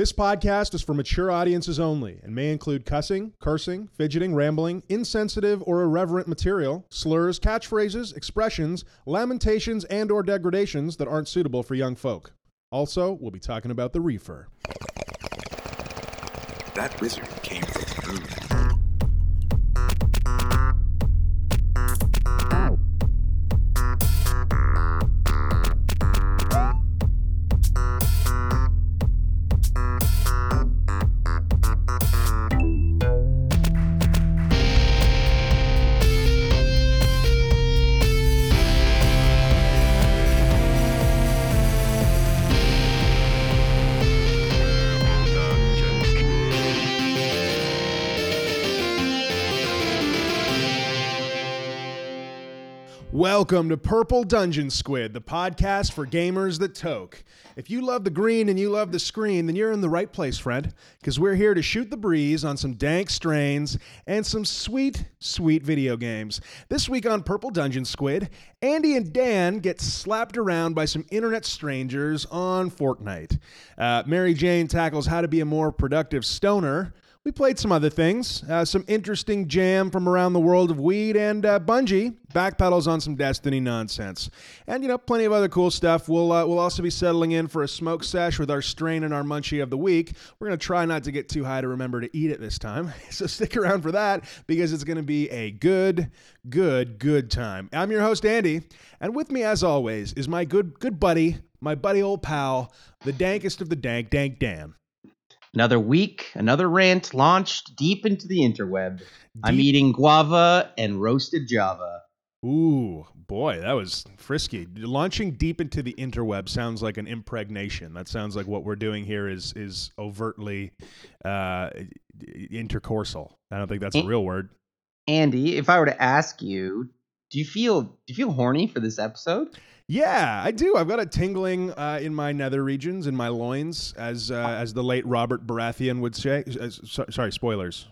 This podcast is for mature audiences only and may include cussing, cursing, fidgeting, rambling, insensitive or irreverent material, slurs, catchphrases, expressions, lamentations, and or degradations that aren't suitable for young folk. Also, we'll be talking about the reefer. That wizard came from Welcome to Purple Dungeon Squid, the podcast for gamers that toke. If you love the green and you love the screen, then you're in the right place, friend, because we're here to shoot the breeze on some dank strains and some sweet, sweet video games. This week on Purple Dungeon Squid, Andy and Dan get slapped around by some internet strangers on Fortnite. Uh, Mary Jane tackles how to be a more productive stoner. We played some other things, uh, some interesting jam from around the world of weed, and uh, Bungie backpedals on some Destiny nonsense, and you know plenty of other cool stuff. We'll uh, we'll also be settling in for a smoke sesh with our strain and our munchie of the week. We're gonna try not to get too high to remember to eat it this time, so stick around for that because it's gonna be a good, good, good time. I'm your host Andy, and with me as always is my good good buddy, my buddy old pal, the dankest of the dank, Dank Dan. Another week, another rant launched deep into the interweb. I'm eating guava and roasted java. Ooh, boy, that was frisky. Launching deep into the interweb sounds like an impregnation. That sounds like what we're doing here is is overtly uh, intercoursal. I don't think that's a real word. Andy, if I were to ask you, do you feel do you feel horny for this episode? Yeah, I do. I've got a tingling uh, in my nether regions, in my loins, as uh, as the late Robert Baratheon would say. Uh, so- sorry, spoilers.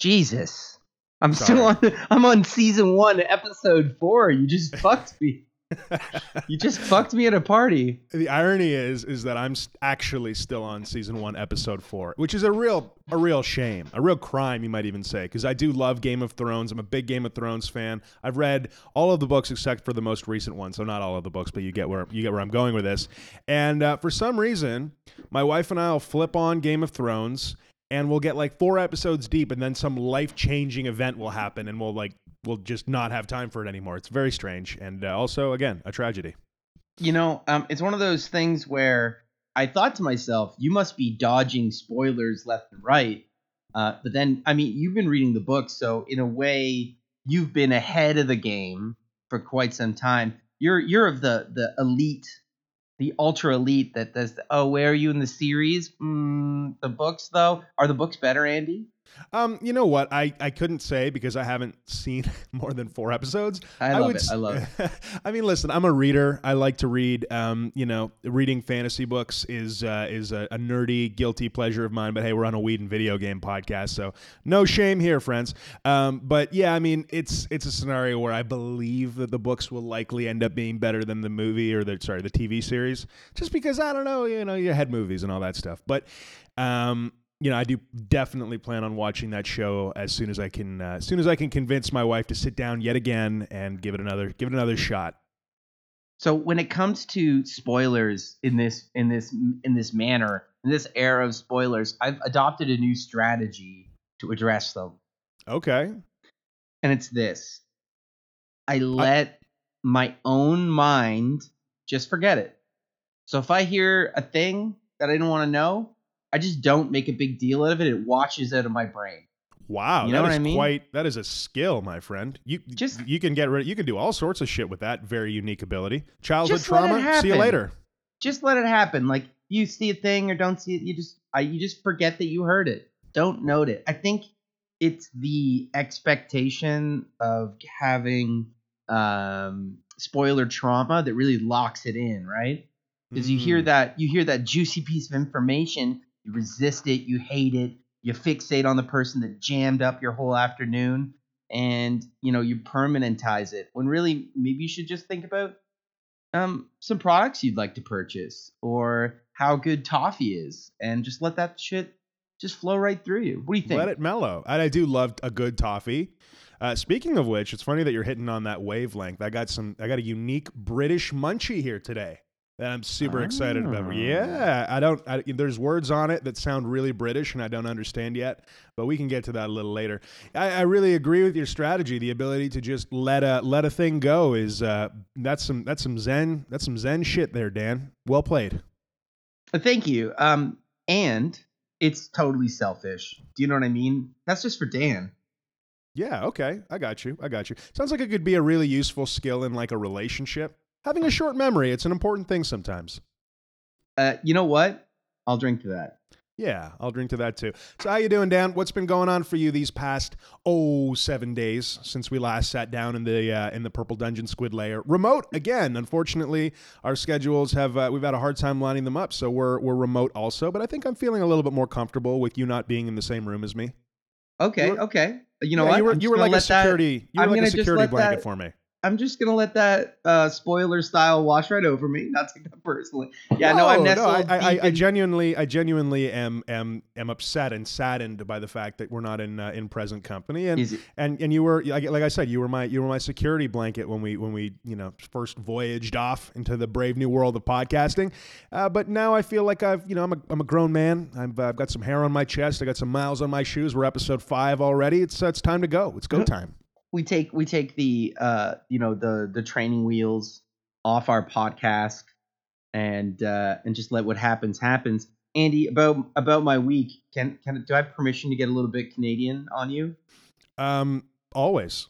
Jesus. I'm still on I'm on season 1, episode 4. You just fucked me. You just fucked me at a party. The irony is is that I'm actually still on season one, episode four, which is a real a real shame, a real crime, you might even say, because I do love Game of Thrones. I'm a big Game of Thrones fan. I've read all of the books except for the most recent one, so not all of the books, but you get where you get where I'm going with this. And uh, for some reason, my wife and I will flip on Game of Thrones. And we'll get like four episodes deep, and then some life changing event will happen, and we'll like we'll just not have time for it anymore. It's very strange, and uh, also again a tragedy. You know, um, it's one of those things where I thought to myself, you must be dodging spoilers left and right. Uh, but then, I mean, you've been reading the book, so in a way, you've been ahead of the game for quite some time. You're you're of the the elite, the ultra elite that does. The, oh, where are you in the series? Mm, the books, though, are the books better, Andy? Um, you know what? I, I couldn't say because I haven't seen more than four episodes. I love would it. I love it. I mean, listen, I'm a reader. I like to read. Um, you know, reading fantasy books is uh, is a, a nerdy, guilty pleasure of mine. But hey, we're on a weed and video game podcast, so no shame here, friends. Um, but yeah, I mean, it's it's a scenario where I believe that the books will likely end up being better than the movie or the sorry the TV series, just because I don't know, you know, you had movies and all that stuff. But um, you know, I do definitely plan on watching that show as soon as I can. Uh, as soon as I can convince my wife to sit down yet again and give it another give it another shot. So when it comes to spoilers in this in this in this manner, in this era of spoilers, I've adopted a new strategy to address them. Okay. And it's this. I let my own mind just forget it. So if I hear a thing that I don't want to know, I just don't make a big deal out of it. It washes out of my brain. Wow, You know that what is I mean? quite that is a skill, my friend. You Just- you can get rid you can do all sorts of shit with that very unique ability. Childhood Just let it trauma. See you later. just let it happen. Like you see a thing or don't see it, you just I, you just forget that you heard it. Don't note it. I think it's the expectation of having um, spoiler trauma that really locks it in, right? Because you hear Mm. that you hear that juicy piece of information, you resist it, you hate it, you fixate on the person that jammed up your whole afternoon, and you know you permanentize it. When really maybe you should just think about um, some products you'd like to purchase or how good toffee is, and just let that shit just flow right through you. What do you think? Let it mellow. And I do love a good toffee. Uh, speaking of which, it's funny that you're hitting on that wavelength. I got some. I got a unique British munchie here today that I'm super excited about. Ah. Yeah, I don't. I, there's words on it that sound really British, and I don't understand yet. But we can get to that a little later. I, I really agree with your strategy. The ability to just let a let a thing go is uh, that's some that's some zen that's some zen shit there, Dan. Well played. Uh, Thank you. Um, and it's totally selfish. Do you know what I mean? That's just for Dan. Yeah, okay. I got you. I got you. Sounds like it could be a really useful skill in like a relationship. Having a short memory, it's an important thing sometimes. Uh, you know what? I'll drink to that. Yeah, I'll drink to that too. So how you doing, Dan? What's been going on for you these past oh seven days since we last sat down in the uh, in the Purple Dungeon Squid Layer? Remote again. Unfortunately, our schedules have uh, we've had a hard time lining them up, so we're we're remote also. But I think I'm feeling a little bit more comfortable with you not being in the same room as me. Okay, You were- okay. You know Yeah, what? You were you were like a let that- security. you were I'm like a security blanket that- for me. I'm just gonna let that uh, spoiler style wash right over me. Not take that personally. Yeah, no, I'm nestled. I, I, deep I in- genuinely, I genuinely am am am upset and saddened by the fact that we're not in uh, in present company. And it- and and you were like, like I said, you were my you were my security blanket when we when we you know first voyaged off into the brave new world of podcasting. Uh, but now I feel like I've you know I'm a I'm a grown man. I've, I've got some hair on my chest. I got some miles on my shoes. We're episode five already. It's uh, it's time to go. It's go time. We take we take the uh you know the the training wheels off our podcast and uh and just let what happens happens andy about about my week can can do i have permission to get a little bit canadian on you Um, always.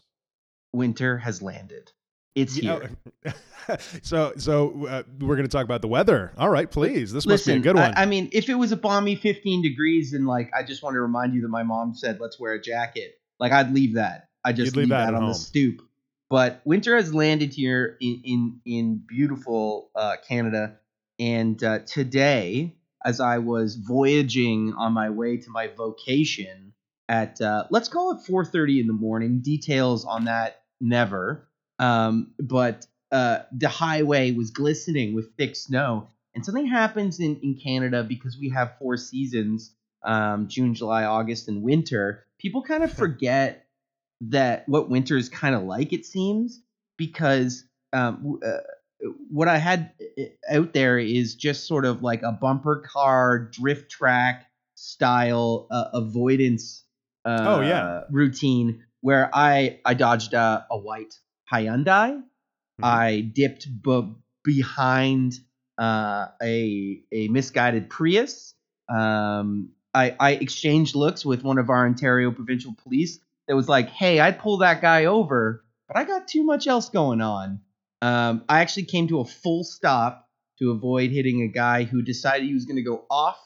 winter has landed it's here so so uh, we're going to talk about the weather. All right, please. This must be a good one. I, I mean if it was a balmy 15 degrees and like i just want to remind you that my mom said let's wear a jacket like i'd leave that i just You'd leave that at on home. the stoop. But winter has landed here in in, in beautiful uh, canada. And uh, today as i was voyaging on my way to my vocation at uh, let's call it 4.30 in the morning details on that never. Um, but uh, the highway was glistening with thick snow. And something happens in, in canada because we have four seasons um, june july august and winter. People kind of forget that what winter is kind of like it seems because um, w- uh, what i had uh, out there is just sort of like a bumper car drift track style uh, avoidance uh, Oh, yeah. routine where i i dodged a, a white hyundai Mhm. i dipped b- behind uh, a a misguided Prius. Um, I, I exchanged looks with one of our Ontario provincial police that was like, "Hey, I'd pull that guy over, but I got too much else going on." Um, I actually came to a full stop to avoid hitting a guy who decided he was going to go off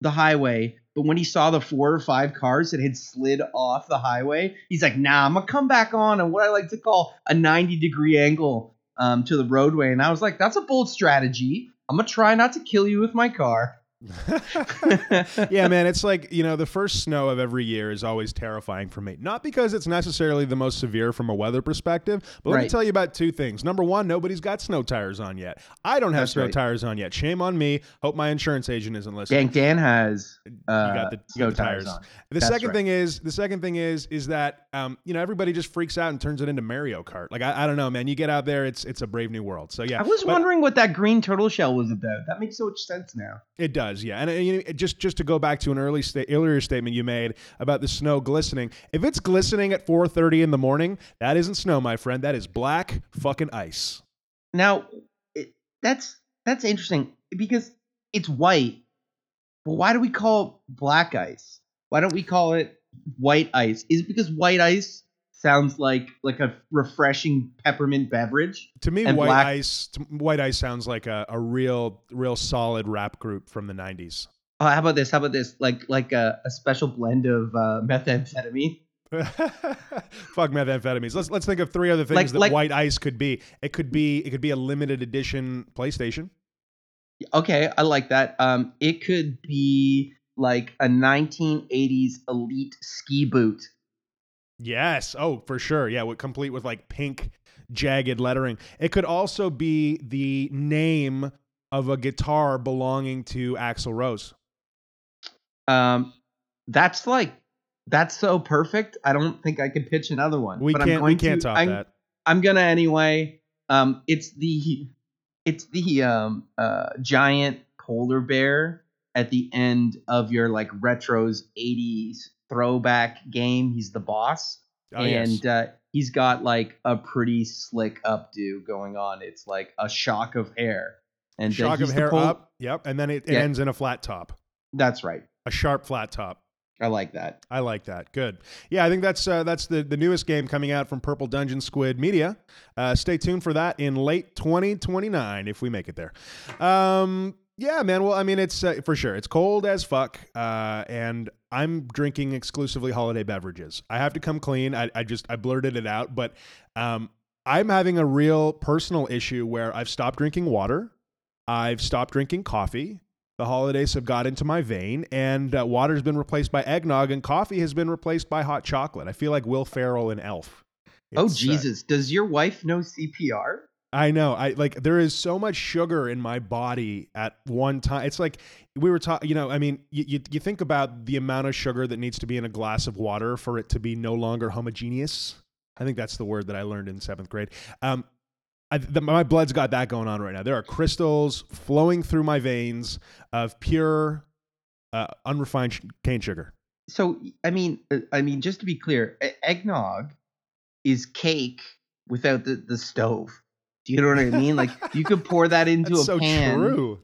the highway. But when he saw the four or five cars that had slid off the highway, he's like, "Nah, I'm gonna come back on on what I like to call a 90 degree angle um, to the roadway." And I was like, "That's a bold strategy. I'm gonna try not to kill you with my car." yeah, man, it's like, you know, the first snow of every year is always terrifying for me. Not because it's necessarily the most severe from a weather perspective, but let me tell you about two things. Number one, nobody's got snow tires on yet. I don't have That's snow right. tires on yet. Shame on me. Hope my insurance agent isn't listening. Dang, Dan has uh, you got the, snow got the tires tires. on. The That's second right. thing is the second thing is is that um, you know everybody just freaks out and turns it into Mario Kart. Like I, I don't know, man. You get out there, it's it's a brave new world. So yeah, I was But- wondering what that green turtle shell was about. That makes so much sense now. It does, yeah. And, uh, you know, just just to go back to an early sta- earlier statement you made about the snow glistening. If it's glistening at 4:30 in the morning, that isn't snow, my friend. That is black fucking ice. Now, it, that's that's interesting because it's white. But why do we call it black ice? Why don't we call it white ice? Is it because white ice sounds like like a refreshing peppermint beverage? To me, And white black- ice to, white ice sounds like a, a real real solid rap group from the 90s. Oh, how about this? How about this? Like like a, a special blend of uh, methamphetamine. Fuck methamphetamines. Let's let's think of three other things Like- that like- white ice could be. It could be it could be a limited edition PlayStation. Okay, I like that. Um, it could be like a 1980s elite ski boot. Yes. Oh, for sure. Yeah, with complete with like pink jagged lettering. It could also be the name of a guitar belonging to Axl Rose? Um, that's like that's so perfect. I don't think I could pitch another one. We but I'm can't we can't to, top I'm, that. I'm gonna anyway. Um, it's the it's the um uh giant polar bear at the end of your like retros 80s throwback game. He's the boss, Oh, and yes. uh, he's got like a pretty slick updo going on. It's like a shock of hair. And uh, Shock of hair up. Yep. And then it, it Yeah. ends in a flat top. That's right. A sharp flat top. I like that. I like that. Good. Yeah, I think that's uh, that's the, the newest game coming out from Purple Dungeon Squid Media. Uh, stay tuned for that in late 2029 if we make it there. Um, yeah, man. Well, I mean, it's uh, for sure. It's cold as fuck, uh, and I'm drinking exclusively holiday beverages. I have to come clean. I, I just I blurted it out, but um, I'm having a real personal issue where I've stopped drinking water. I've stopped drinking coffee. The holidays have got into my vein, and uh, water's been replaced by eggnog, and coffee has been replaced by hot chocolate. I feel like Will Ferrell in Elf. oh It's, uh, Jesus! Does your wife know CPR? I know. I like there is so much sugar in my body at one time. It's like we were talking. You know, I mean, you, you you think about the amount of sugar that needs to be in a glass of water for it to be no longer homogeneous. I think that's the word that I learned in seventh grade. Um, I, the, my blood's got that going on right now. There are crystals flowing through my veins of pure, uh, unrefined sh- cane sugar. So I mean, uh, I mean, just to be clear, eggnog is cake without the, the stove. Do you know what I mean? Like you could pour that into That's a so pan, true.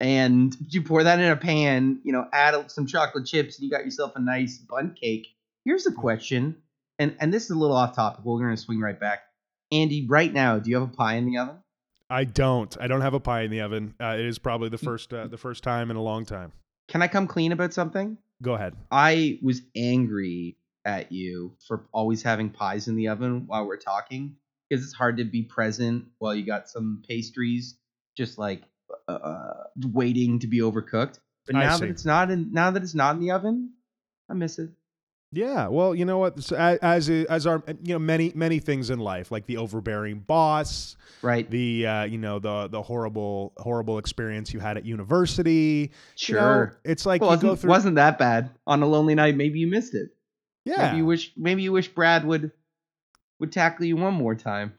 and you pour that in a pan. You know, add some chocolate chips, and you got yourself a nice bun cake. Here's a question, and and this is a little off topic. We're gonna swing right back. Andy, right now, do you have a pie in the oven? I don't. I don't have a pie in the oven. Uh, it is probably the first uh, the first time in a long time. Can I come clean about something? Go ahead. I was angry at you for always having pies in the oven while we're talking because it's hard to be present while you got some pastries just like uh, waiting to be overcooked. But now that it's not in, now that it's not in the oven, I miss it. Yeah, well, you know what? So, as as our you know many many things in life, like the overbearing boss, Right? the uh, you know the the horrible horrible experience you had at university. you know, sure. it's like well, you go wasn't, through. wasn't that bad on a lonely night? Maybe you missed it. yeah, Maybe you wish. Maybe you wish Brad would would tackle you one more time.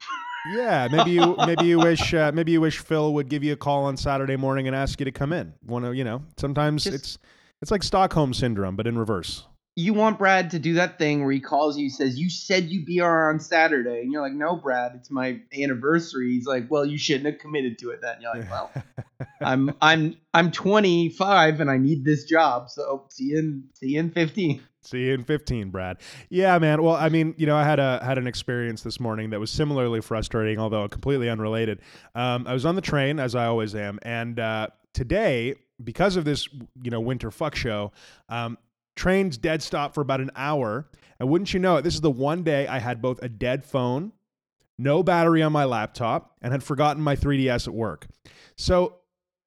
yeah. Maybe you maybe you wish uh, maybe you wish Phil would give you a call on Saturday morning and ask you to come in. Want to you know? Sometimes Just- it's it's like Stockholm syndrome, but in reverse. you want Brad to do that thing where he calls you, says, "You said you'd be on Saturday," and you're like, "No, Brad, it's my anniversary." He's like, "Well, you shouldn't have committed to it then." You're like, "Well, I'm I'm I'm 25 and I need this job, so see you in see you in 15." See you in 15, Brad. Yeah, man. Well, I mean, you know, I had a had an experience this morning that was similarly frustrating, although completely unrelated. Um, I was on the train, as I always am, and uh, today, because of this, you know, winter fuck show, um, trains dead stop for about an hour. And wouldn't you know it, this is the one day I had both a dead phone, no battery on my laptop, and had forgotten my 3DS at work. So,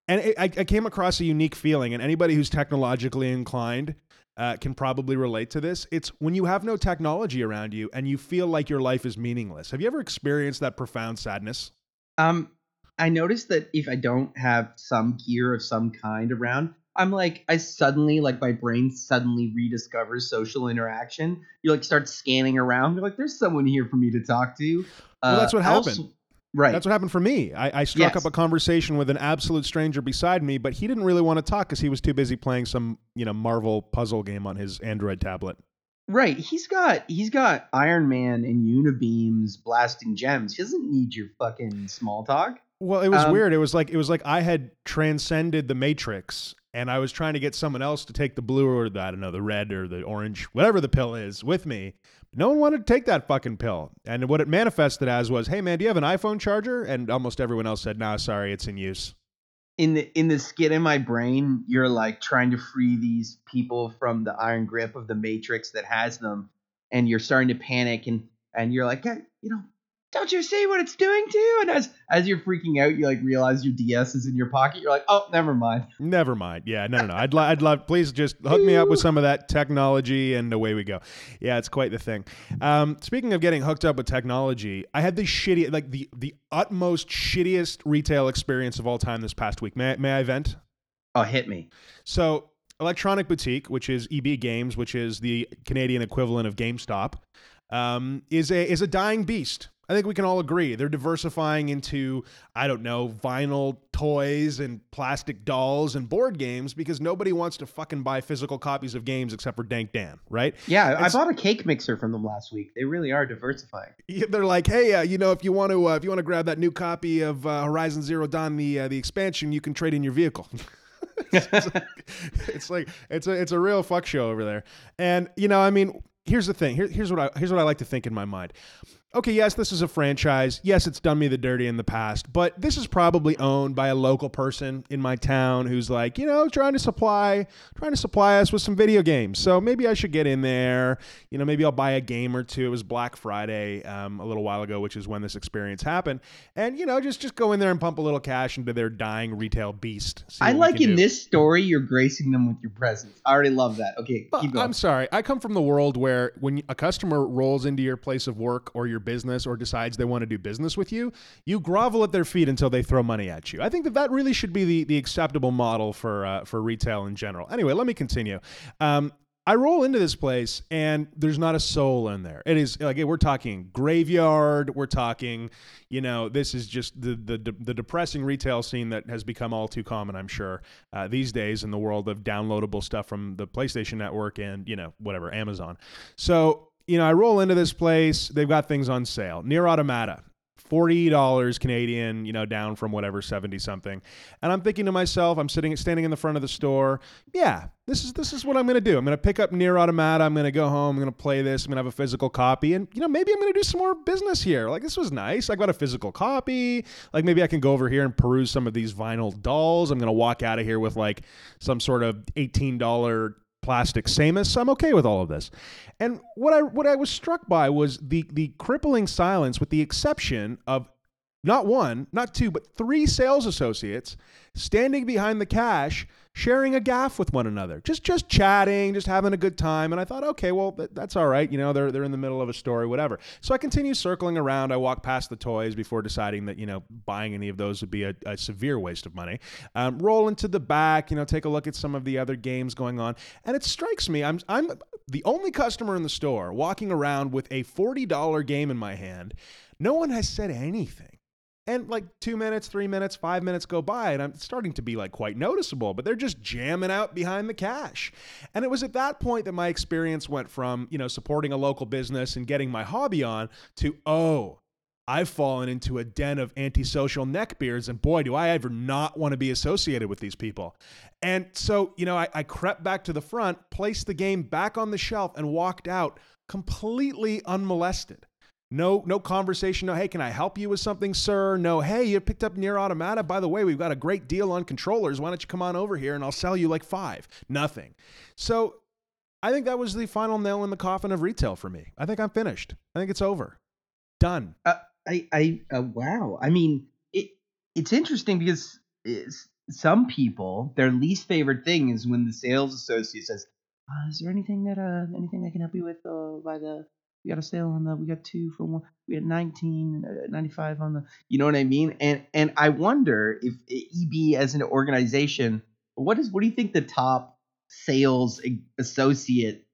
and I came across a unique feeling, and anybody who's technologically inclined uh, can probably relate to this. It's when you have no technology around you and you feel like your life is meaningless. Have you ever experienced that profound sadness? Um, I noticed that if I don't have some gear of some kind around, I'm like, I suddenly, like, my brain suddenly rediscovers social interaction. You like start scanning around. You're like, there's someone here for me to talk to. Well, that's what else- happened. Right. That's what happened for me. I, I struck Yes. up a conversation with an absolute stranger beside me, but he didn't really want to talk because he was too busy playing some, you know, Marvel puzzle game on his Android tablet. right. He's got he's got Iron Man and Unibeams blasting gems. He doesn't need your fucking small talk. Well, it was Um, weird. It was like it was like I had transcended the Matrix, and I was trying to get someone else to take the blue or the I don't know the red or the orange, whatever the pill is, with me. No one wanted to take that fucking pill, and what it manifested as was, "Hey man, do you have an iPhone charger?" And almost everyone else said, "No, sorry, it's in use." in the in the skid in my brain, you're like trying to free these people from the iron grip of the matrix that has them, and you're starting to panic and and you're like, "Hey, you know, don't you see what it's doing to you? And as as you're freaking out, you like realize your DS is in your pocket. You're like, oh, never mind. Never mind. Yeah, no, no, no. I'd, lo- I'd love. Please just hook me up with some of that technology, and away we go. Yeah, it's quite the thing. Um, speaking of getting hooked up with technology, I had the shitty, like the the utmost shittiest retail experience of all time this past week. May I, may I vent? Oh, hit me. So, Electronic Boutique, which is EB Games, which is the Canadian equivalent of GameStop, um, is a is a dying beast. I think we can all agree. They're diversifying into, I don't know, vinyl toys and plastic dolls and board games because nobody wants to fucking buy physical copies of games except for Dank Dan, right? Yeah, I bought a cake mixer from them last week. They really are diversifying. They're like, hey, uh, you know, if you want to, uh, if you want to grab that new copy of uh, Horizon Zero Dawn, the uh, the expansion, you can trade in your vehicle. it's like it's a it's a real fuck show over there. And you know, I mean, here's the thing. Here, here's what I here's what I like to think in my mind. Okay, yes, this is a franchise. Yes, it's done me the dirty in the past, but this is probably owned by a local person in my town who's like, you know, trying to supply trying to supply us with some video games. So maybe I should get in there. You know, maybe I'll buy a game or two. It was Black Friday um, a little while ago, which is when this experience happened. And you know, just just go in there and pump a little cash into their dying retail beast. I like in do. this story, you're gracing them with your presence. I already love that. Okay, But keep going. I'm sorry. I come from the world where when a customer rolls into your place of work or your business or decides they want to do business with you, you grovel at their feet until they throw money at you. I think that that really should be the, the acceptable model for uh, for retail in general. Anyway, let me continue. Um, I roll into this place and there's not a soul in there. It is like we're talking graveyard. We're talking, you know, this is just the the the depressing retail scene that has become all too common. I'm sure uh, these days in the world of downloadable stuff from the PlayStation Network and you know whatever Amazon. So you know, I roll into this place. They've got things on sale. Nier Automata. Forty dollars Canadian, you know, down from whatever seventy something, and I'm thinking to myself, I'm sitting, standing in the front of the store. Yeah, this is this is what I'm going to do. I'm going to pick up Nier Automata. I'm going to go home. I'm going to play this. I'm going to have a physical copy, and you know, maybe I'm going to do some more business here. Like this was nice. I got a physical copy. Like maybe I can go over here and peruse some of these vinyl dolls. I'm going to walk out of here with like some sort of eighteen dollar plastic Samus. I'm okay with all of this. And what I what I was struck by was the the crippling silence, with the exception of not one, not two, but three sales associates standing behind the cash, sharing a gaff with one another, just just chatting, just having a good time. And I thought, okay, well that, that's all right. You know, they're they're in the middle of a story, whatever. So I continue circling around. I walk past the toys before deciding that you know buying any of those would be a, a severe waste of money. Um, roll into the back, you know, take a look at some of the other games going on, and it strikes me I'm I'm the only customer in the store walking around with a forty dollar game in my hand. No one has said anything. And like two minutes, three minutes, five minutes go by, and I'm starting to be like quite noticeable, but they're just jamming out behind the cash. And it was at that point that my experience went from, you know, supporting a local business and getting my hobby on to, oh, I've fallen into a den of antisocial neckbeards, and boy, do I ever not want to be associated with these people. And so, you know, I, I crept back to the front, placed the game back on the shelf, and walked out completely unmolested. No, no conversation. No, hey, can I help you with something, sir? No, hey, you picked up Nier Automata. By the way, we've got a great deal on controllers. Why don't you come on over here and I'll sell you like five? Nothing. So I think that was the final nail in the coffin of retail for me. I think I'm finished. I think it's over. Done. I, I, uh, wow. I mean, it, it's interesting because it's, some people, their least favorite thing is when the sales associate says, uh, "Is there anything that, uh, anything I can help you with? Uh, by the, we got a sale on the, we got two for one, we had 19, uh, 95 on the, you know what I mean? And, and I wonder if EB as an organization, what is, what do you think the top sales associate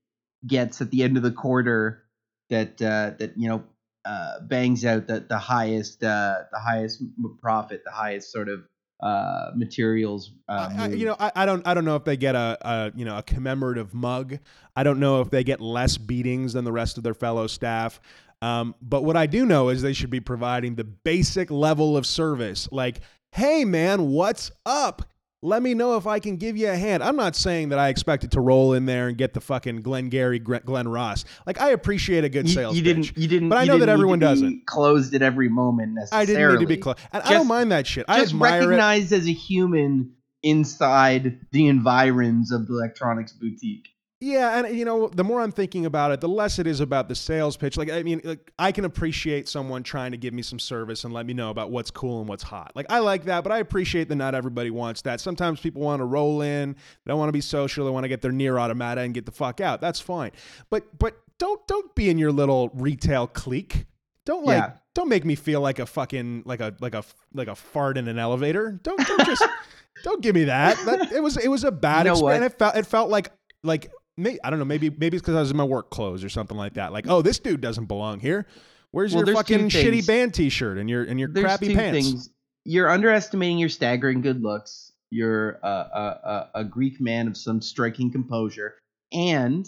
gets at the end of the quarter that, uh, that you know uh, bangs out the the highest uh, the highest profit, the highest sort of uh, materials. Uh, I, I- you know, I, I don't, I don't know if they get a, a, you know, a commemorative mug. I don't know if they get less beatings than the rest of their fellow staff. Um, but what I do know is they should be providing the basic level of service, like, "Hey, man, what's up? Let me know if I can give you a hand." I'm not saying that I expected to roll in there and get the fucking Glenn Gary, Glen Ross. Like, I appreciate a good you, sales you pitch. didn't you didn't But I know that everyone to be doesn't. closed at every moment necessarily. I didn't need to be close, and I don't mind that shit. I Just admire it. recognized as a human inside the environs of the electronics boutique. Yeah, and you know, the more I'm thinking about it, the less it is about the sales pitch. Like, I mean, like, I can appreciate someone trying to give me some service and let me know about what's cool and what's hot. Like, I like that, but I appreciate that not everybody wants that. Sometimes people want to roll in, they don't want to be social, they want to get their nier automata and get the fuck out. That's fine. But but don't don't be in your little retail clique. Don't like Yeah. don't make me feel like a fucking like a like a like a fart in an elevator. Don't don't just don't give me that. that it was it was a bad You know experience. It felt it felt like like may, I don't know maybe maybe it's because I was in my work clothes or something like that. Like oh this dude doesn't belong here. Where's Well, your fucking shitty band T-shirt and your and your There's crappy pants? things. You're underestimating your staggering good looks. You're a, a, a, a Greek man of some striking composure, and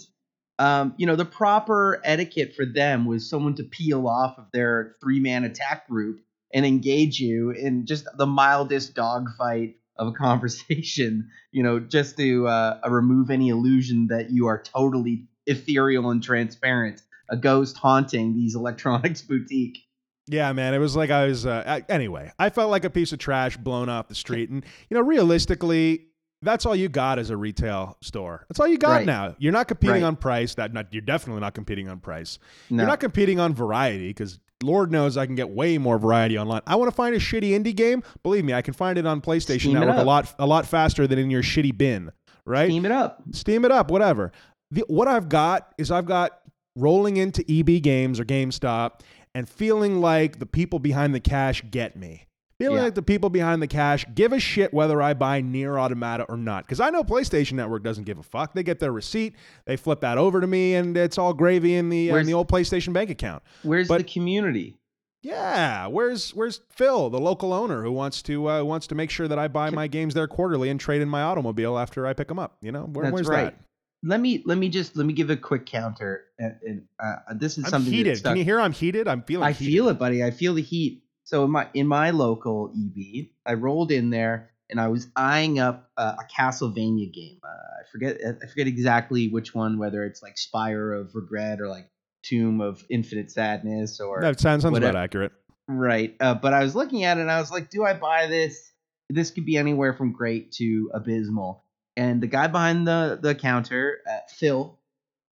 um, you know the proper etiquette for them was someone to peel off of their three man attack group and engage you in just the mildest dogfight of a conversation. You know, just to uh, remove any illusion that you are totally ethereal and transparent, a ghost haunting these electronics boutique. Yeah, man, it was like I was. Uh, I- anyway, I felt like a piece of trash blown off the street, and you know, realistically, that's all you got as a retail store. That's all you got Right. now. You're not competing Right. on price. That not you're definitely not competing on price. No. You're not competing on variety because Lord knows I can get way more variety online. I want to find a shitty indie game. Believe me, I can find it on PlayStation Steam Network a lot a lot faster than in your shitty bin. Right? Steam it up. Steam it up, whatever. The, what I've got is I've got rolling into EB Games or GameStop and feeling like the people behind the cash get me. Feeling Yeah. like the people behind the cash give a shit whether I buy nier automata or not. Because I know PlayStation Network doesn't give a fuck. They get their receipt, they flip that over to me, and it's all gravy in the, uh, in the old PlayStation bank account. Where's But- the community? Yeah, where's where's Phil, the local owner who wants to uh, wants to make sure that I buy my games there quarterly and trade in my automobile after I pick them up? You know, Where, That's where's right. that? Let me let me just let me give a quick counter. And, and uh, this is I'm something heated. Can you hear I'm heated? I'm feeling I heated. feel it, buddy. I feel the heat. So in my in my local EB, I rolled in there and I was eyeing up uh, a Castlevania game. Uh, I forget I forget exactly which one, whether it's like Spire of Regret or like Tomb of Infinite Sadness or That sounds, sounds about accurate. Right. Uh, but I was looking at it and I was like, do I buy this? This could be anywhere from great to abysmal. And the guy behind the, the counter, uh, Phil,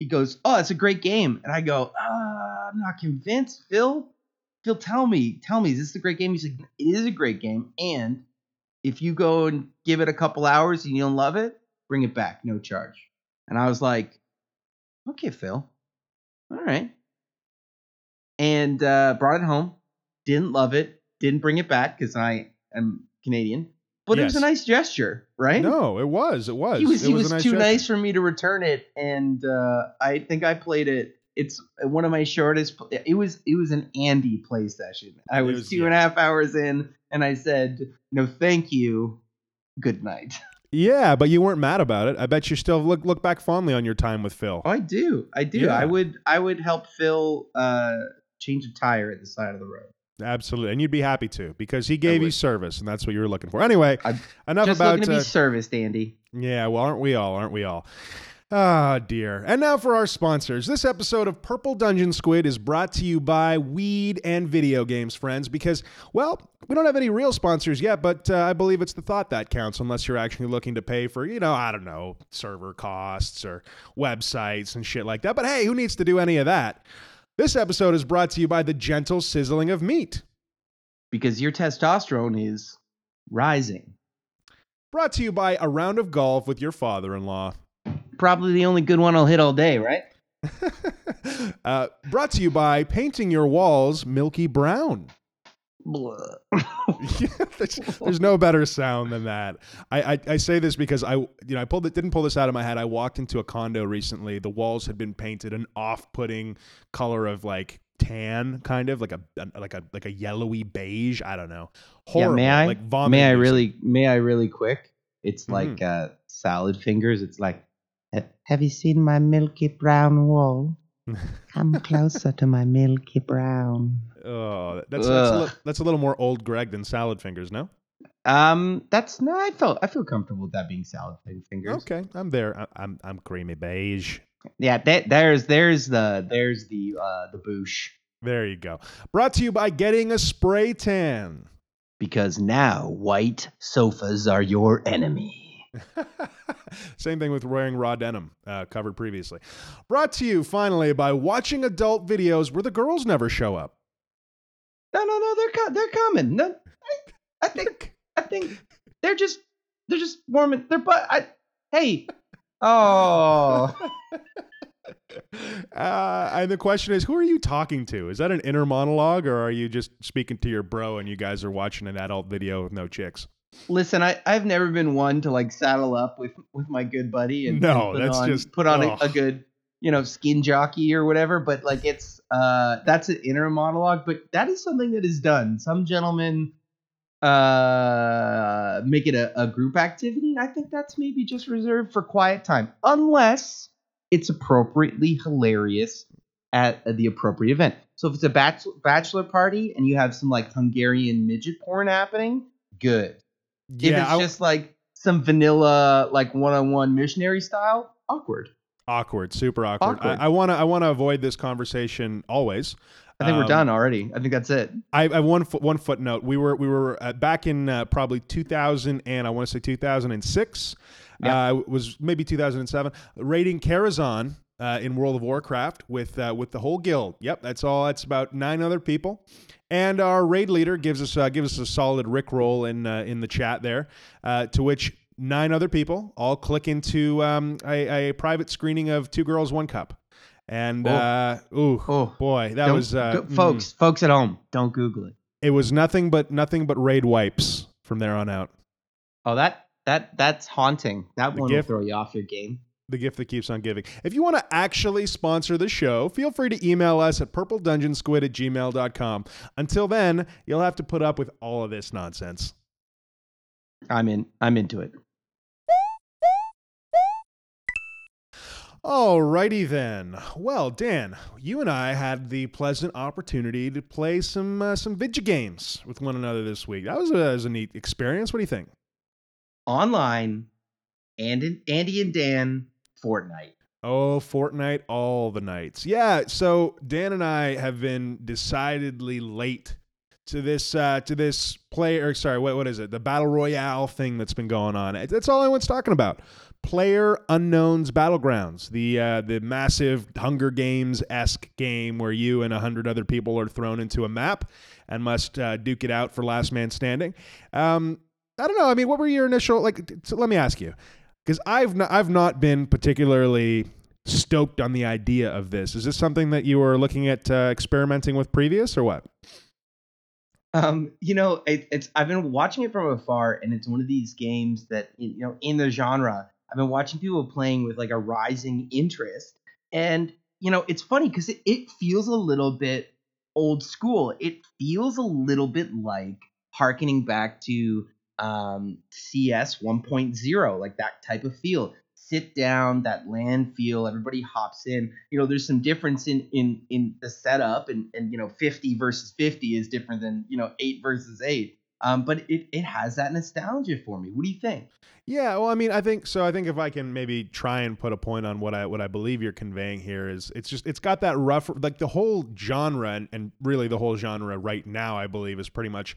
he goes, oh, it's a great game. And I go, uh, I'm not convinced. Phil, Phil, tell me, tell me, is this a great game? He's like, it is a great game. And if you go and give it a couple hours and you don't love it, bring it back, no charge. And I was like, okay, Phil. All right. And uh, brought it home didn't love it, didn't bring it back because I am Canadian. But it was a nice gesture, right? No, it was. It was. he was It he was, a nice too gesture. nice for me to return it, and uh, I think I played it. It's one of my shortest. It was it was an Andy play session. I It was, was- two and a half hours in, and I said, "No, thank you, good night." Yeah, but you weren't mad about it. I bet you still look look back fondly on your time with Phil. Oh, I do, I do. Yeah. I would I would help Phil uh, change a tire at the side of the road. Absolutely, and you'd be happy to because he gave you service, and that's what you were looking for. Anyway, I'm enough Just about. looking to be uh, serviced, Andy. Yeah, well, aren't we all? Aren't we all? Ah, dear. And now for our sponsors. This episode of Purple Dungeon Squid is brought to you by Weed and Video Games, friends, because, well, we don't have any real sponsors yet, but uh, I believe it's the thought that counts unless you're actually looking to pay for, you know, I don't know, server costs or websites and shit like that. But hey, who needs to do any of that? This episode is brought to you by the gentle sizzling of meat. because your testosterone is rising. Brought to you by a round of golf with your father in law. Probably the only good one I'll hit all day, right? uh, brought to you by painting your walls milky brown. There's, there's no better sound than that. I, I, I say this because I you know I pulled it didn't pull this out of my head. I walked into a condo recently. The walls had been painted an off-putting color of like tan, kind of like a like a like a yellowy beige. I don't know. yeah, may I? Like may I really? May I really quick? It's Mhm. like uh, salad fingers. It's like, "Ha- have you seen my milky brown wall? Come closer to my milky brown. Oh, that's that's a, Ugh. li- that's a little more old Greg than salad fingers, no? Um, that's no. I felt I feel comfortable with that being salad fingers. Okay, I'm there. I, I'm I'm creamy beige. Yeah, that, there's there's the there's the uh the boosh There you go. Brought to you by getting a spray tan. because now white sofas are your enemy. Same thing with wearing raw denim, uh, covered previously. Brought to you finally by watching adult videos where the girls never show up. No, no, no. They're co- they're coming. No, I, I think I think they're just they're just warming their butt. I, hey, oh, Uh, and the question is, who are you talking to? Is that an inner monologue, or are you just speaking to your bro and you guys are watching an adult video with no chicks? Listen. I I've never been one to like saddle up with with my good buddy and No, and put that's on, just- put on a, a good you know skin jockey or whatever. But like it's uh that's an inner monologue. But that is something that is done. Some gentlemen uh make it a, a group activity. I think that's maybe just reserved for quiet time, unless it's appropriately hilarious at the appropriate event. So if it's a bachelor, bachelor party and you have some like Hungarian midget porn happening, good. If Yeah, it's I- just like some vanilla like one-on-one missionary style, awkward. awkward, super awkward. Awkward. I want to, I want to avoid this conversation always. I think we're Um, done already. I think that's it. I, I have one foot, one footnote. We were we were uh, back in uh, probably 2000 and I want to say 2006. Yeah. Uh, was maybe 2007. Raiding Karazhan uh, in World of Warcraft with uh, with the whole guild. Yep, that's all. That's about nine other people. And our raid leader gives us uh, gives us a solid rickroll in uh, in the chat there. Uh, to which nine other people all click into um, a, a private screening of Two Girls One Cup. And Oh. uh, ooh, Oh, boy, that Don't- was uh, mm. folks. Folks at home, don't Google it. It was nothing but nothing but raid wipes from there on out. Oh, that that that's haunting. That The one gift- will throw you off your game. The gift that keeps on giving. If you want to actually sponsor the show, feel free to email us at purpledungeonsquid at gmail.com. Until then, you'll have to put up with all of this nonsense. I'm in. I'm into it. Alrighty then. Well, Dan, you and I had the pleasant opportunity to play some uh, some video games with one another this week. That was a, was a neat experience. What do you think? Online, and Andy and Dan Fortnite. Oh, Fortnite all the nights. Yeah, so Dan and I have been decidedly late to this uh to this player. sorry, what what is it? The Battle Royale thing that's been going on. That's all anyone's talking about. Player Unknown's Battlegrounds, the uh, the massive Hunger Games esque game where you and a hundred other people are thrown into a map and must uh, duke it out for last man standing. Um, I don't know. I mean, what were your initial like? So let me ask you, because I've not, I've not been particularly stoked on the idea of this. Is this something that you were looking at uh, experimenting with previous, or what? Um, you know, it, it's I've been watching it from afar, and it's one of these games that you know in the genre. I've been watching people playing with like a rising interest, and you know, it's funny because it, it feels a little bit old school. It feels a little bit like harkening back to um, CS 1.0, like that type of feel. Sit down, that LAN feel. Everybody hops in. You know, there's some difference in in in the setup, and and you know, 50 versus 50 is different than you know eight versus eight. Um, but it it has that nostalgia for me. What do you think? Yeah, well, I mean, I think so. I think if I can maybe try and put a point on what I what I believe you're conveying here is it's just it's got that rough like the whole genre and, and really the whole genre right now I believe is pretty much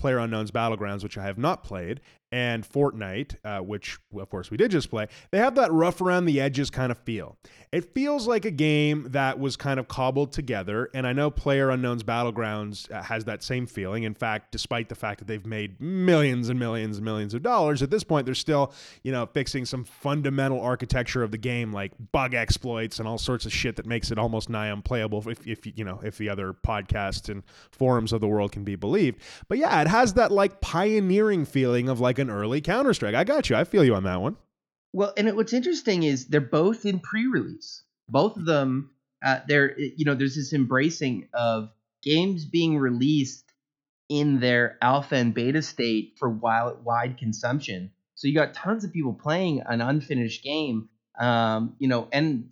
Player Unknown's Battlegrounds, which I have not played, and Fortnite, uh, which of course we did just play. They have that rough around the edges kind of feel. It feels like a game that was kind of cobbled together, and I know Player Unknown's Battlegrounds uh, has that same feeling. In fact, despite the fact that they've made millions and millions and millions of dollars, at this point they're still, you know, fixing some fundamental architecture of the game, like bug exploits and all sorts of shit that makes it almost nigh unplayable. If, if you know, if the other podcasts and forums of the world can be believed. But yeah, it has that like pioneering feeling of like an early Counter Strike. I got you. I feel you on that one. Well, and it, what's interesting is they're both in pre-release. Both of them, uh, they're you know, there's this embracing of games being released in their alpha and beta state for wide, wide consumption. So you got tons of people playing an unfinished game, um, you know, and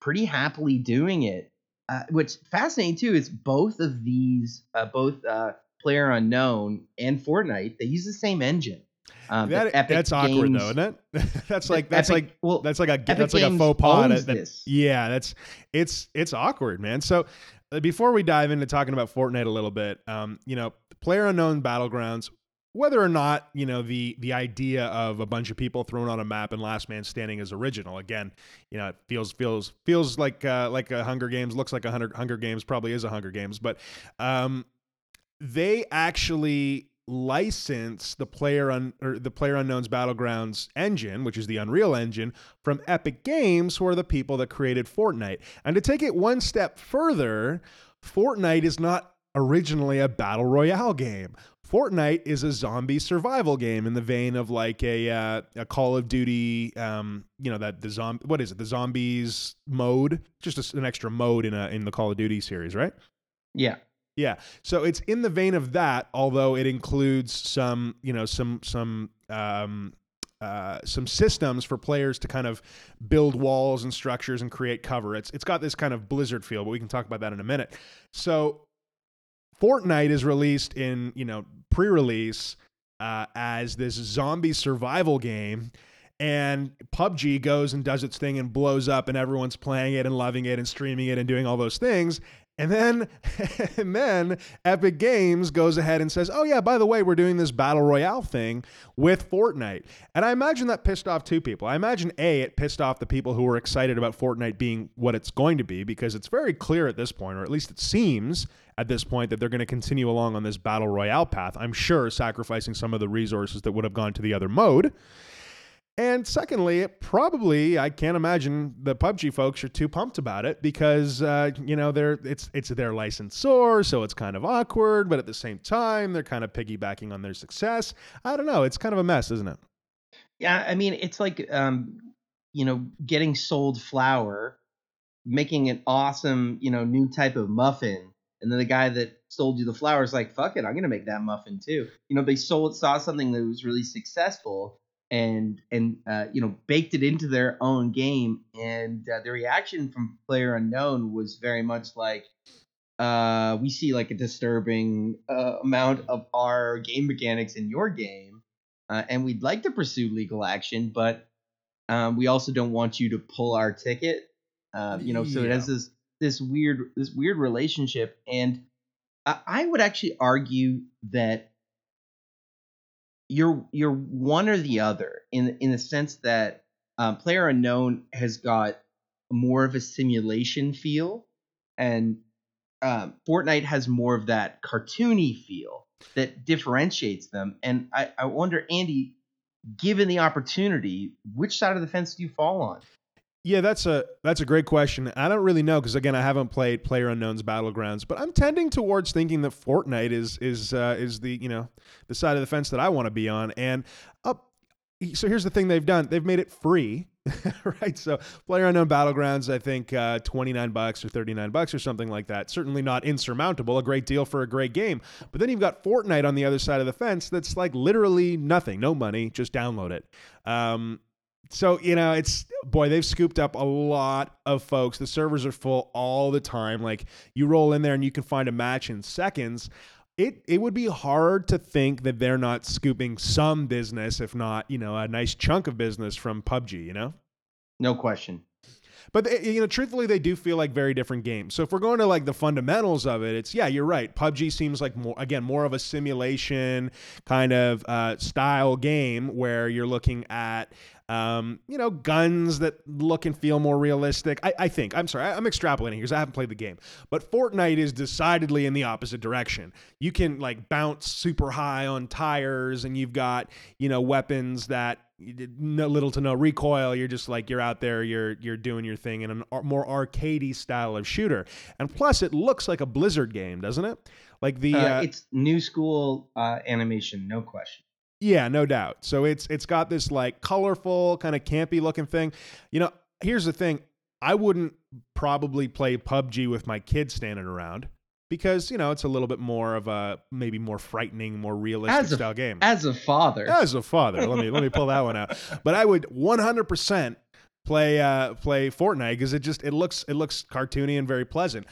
pretty happily doing it. Uh, what's fascinating too is both of these, uh, both uh, Player Unknown and Fortnite, they use the same engine. Um, That- that's awkward Games- though, isn't it? that's like that's Epic- like well, that's like a Epic that's like a faux pas. that- yeah, that's it's it's awkward, man. So uh, before we dive into talking about Fortnite a little bit, um, you know, Player Unknown Battlegrounds whether or not you know the the idea of a bunch of people thrown on a map and last man standing is original again you know it feels feels feels like uh, like a hunger games looks like a hunger, hunger games probably is a hunger games but um they actually license the player un, or the player unknown's battlegrounds engine which is the unreal engine from epic games who are the people that created fortnite and to take it one step further fortnite is not originally a battle royale game Fortnite is a zombie survival game in the vein of like a uh, a Call of Duty, um, you know that the zombie what is it the zombies mode, just a, an extra mode in a in the Call of Duty series, right? Yeah. Yeah. So it's in the vein of that, although it includes some you know some some um, uh, some systems for players to kind of build walls and structures and create cover. It's it's got this kind of Blizzard feel, but we can talk about that in a minute. So Fortnite is released in you know pre-release uh, as this zombie survival game. And PUBG goes and does its thing and blows up, and everyone's playing it and loving it and streaming it and doing all those things. And then, and then Epic Games goes ahead and says, "Oh yeah, by the way, we're doing this battle royale thing with Fortnite." And I imagine that pissed off two people. I imagine a it pissed off the people who were excited about Fortnite being what it's going to be because it's very clear at this point, or at least it seems at this point, that they're going to continue along on this battle royale path. I'm sure sacrificing some of the resources that would have gone to the other mode. And secondly, it probably I can't imagine the PUBG folks are too pumped about it because uh, you know they're it's it's their licensor, so it's kind of awkward. But at the same time, they're kind of piggybacking on their success. I don't know. It's kind of a mess, isn't it? Yeah, I mean, it's like um, you know, getting sold flour, making an awesome, you know, new type of muffin, and then the guy that sold you the flour is like, "Fuck it, I'm gonna make that muffin too." You know, they sold saw something that was really successful and and uh, you know baked it into their own game, and uh, the reaction from Player Unknown was very much like. Uh, we see like a disturbing uh, amount of our game mechanics in your game, uh, and we'd like to pursue legal action, but um, we also don't want you to pull our ticket. Uh, you know, so it has this this weird this weird relationship, and I, I would actually argue that you're you're one or the other in in the sense that um, Player Unknown has got more of a simulation feel, and um, Fortnite has more of that cartoony feel that differentiates them. And I, I wonder, Andy, given the opportunity, which side of the fence do you fall on? Yeah, that's a that's a great question. I don't really know because again, I haven't played Player Unknown's Battlegrounds, but I'm tending towards thinking that Fortnite is is uh, is the you know the side of the fence that I want to be on. And up, so here's the thing they've done: they've made it free, right? So Player Unknown Battlegrounds, I think uh, 29 bucks or 39 bucks or something like that. Certainly not insurmountable. A great deal for a great game. But then you've got Fortnite on the other side of the fence. That's like literally nothing, no money, just download it. Um, so you know it's boy they've scooped up a lot of folks the servers are full all the time like you roll in there and you can find a match in seconds it it would be hard to think that they're not scooping some business if not you know a nice chunk of business from PUBG you know No question. but they, you know, truthfully, they do feel like very different games. So if we're going to like the fundamentals of it, it's yeah, you're right. PUBG seems like more again more of a simulation kind of uh, style game where you're looking at. Um, you know, guns that look and feel more realistic. I, I think. I'm sorry, I, I'm extrapolating here because I haven't played the game. But Fortnite is decidedly in the opposite direction. You can like bounce super high on tires, and you've got you know weapons that no little to no recoil. You're just like you're out there. You're you're doing your thing in a more arcadey style of shooter. And plus, it looks like a Blizzard game, doesn't it? Like the Uh, uh, it's new school uh, animation, no question. Yeah, no doubt. So it's it's got this like colorful kind of campy looking thing. You know, here's the thing. I wouldn't probably play PUBG with my kids standing around because, you know, it's a little bit more of a maybe more frightening, more realistic As a- style game. As a father, As a father, let me let me pull that one out. But I would 100% play uh play Fortnite because it just it looks it looks cartoony and very pleasant.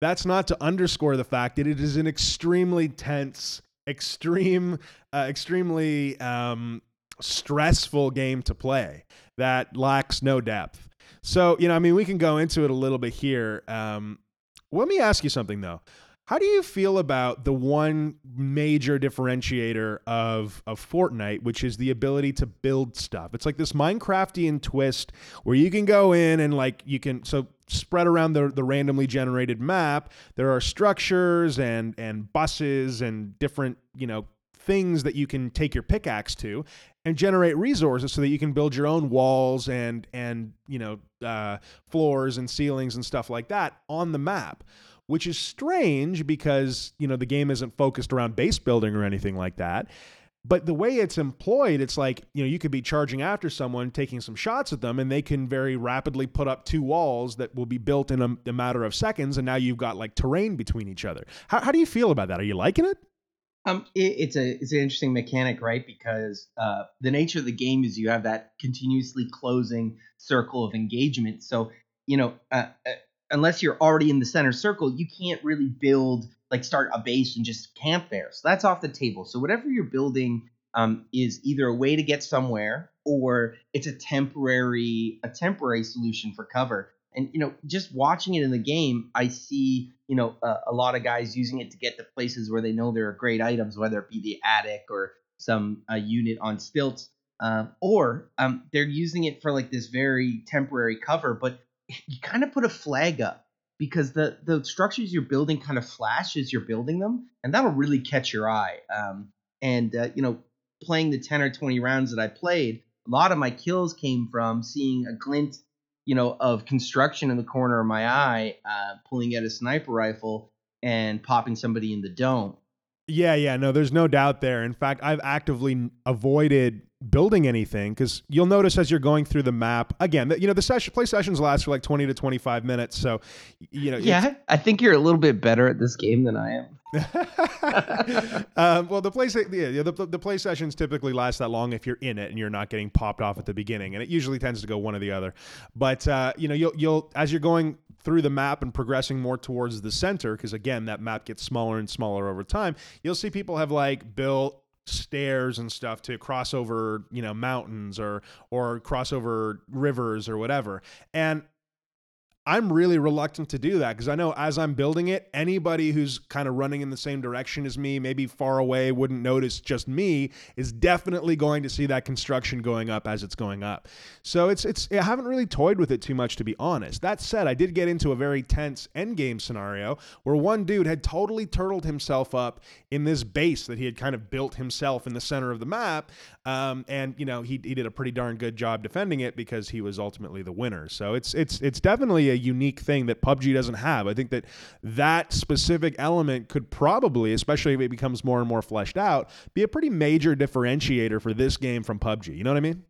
That's not to underscore the fact that it is an extremely tense, extreme, uh, extremely um, stressful game to play that lacks no depth. So you know, I mean, we can go into it a little bit here. Um, let me ask you something though. How do you feel about the one major differentiator of of Fortnite, which is the ability to build stuff? It's like this Minecraftian twist where you can go in and like you can so spread around the the randomly generated map. There are structures and and buses and different you know things that you can take your pickaxe to and generate resources so that you can build your own walls and and you know uh, floors and ceilings and stuff like that on the map which is strange because you know the game isn't focused around base building or anything like that but the way it's employed it's like you know you could be charging after someone taking some shots at them and they can very rapidly put up two walls that will be built in a, a matter of seconds and now you've got like terrain between each other how, how do you feel about that are you liking it um, it, it's a it's an interesting mechanic, right? Because uh, the nature of the game is you have that continuously closing circle of engagement. So you know, uh, uh, unless you're already in the center circle, you can't really build like start a base and just camp there. So that's off the table. So whatever you're building um, is either a way to get somewhere or it's a temporary a temporary solution for cover. And you know, just watching it in the game, I see you know uh, a lot of guys using it to get to places where they know there are great items, whether it be the attic or some uh, unit on stilts, um, or um, they're using it for like this very temporary cover. But you kind of put a flag up because the the structures you're building kind of flash as you're building them, and that'll really catch your eye. Um, and uh, you know, playing the ten or twenty rounds that I played, a lot of my kills came from seeing a glint you know, of construction in the corner of my eye, uh, pulling out a sniper rifle and popping somebody in the dome. Yeah, yeah, no, there's no doubt there. In fact, I've actively avoided building anything because you'll notice as you're going through the map again that you know the session play sessions last for like 20 to 25 minutes so you know yeah i think you're a little bit better at this game than i am. Um, well the play yeah, the, the play sessions typically last that long if you're in it and you're not getting popped off at the beginning and it usually tends to go one or the other. But uh, you know you'll you'll as you're going through the map and progressing more towards the center because again that map gets smaller and smaller over time you'll see people have like built stairs and stuff to cross over, you know, mountains or or cross over rivers or whatever. And I'm really reluctant to do that because I know as I'm building it, anybody who's kind of running in the same direction as me, maybe far away, wouldn't notice just me, is definitely going to see that construction going up as it's going up. So it's it's I haven't really toyed with it too much to be honest. That said, I did get into a very tense end game scenario where one dude had totally turtled himself up in this base that he had kind of built himself in the center of the map, um, and you know he he did a pretty darn good job defending it because he was ultimately the winner. So it's it's it's definitely a unique thing that PUBG doesn't have. I think that that specific element could probably, especially if it becomes more and more fleshed out, be a pretty major differentiator for this game from PUBG. You know what I mean?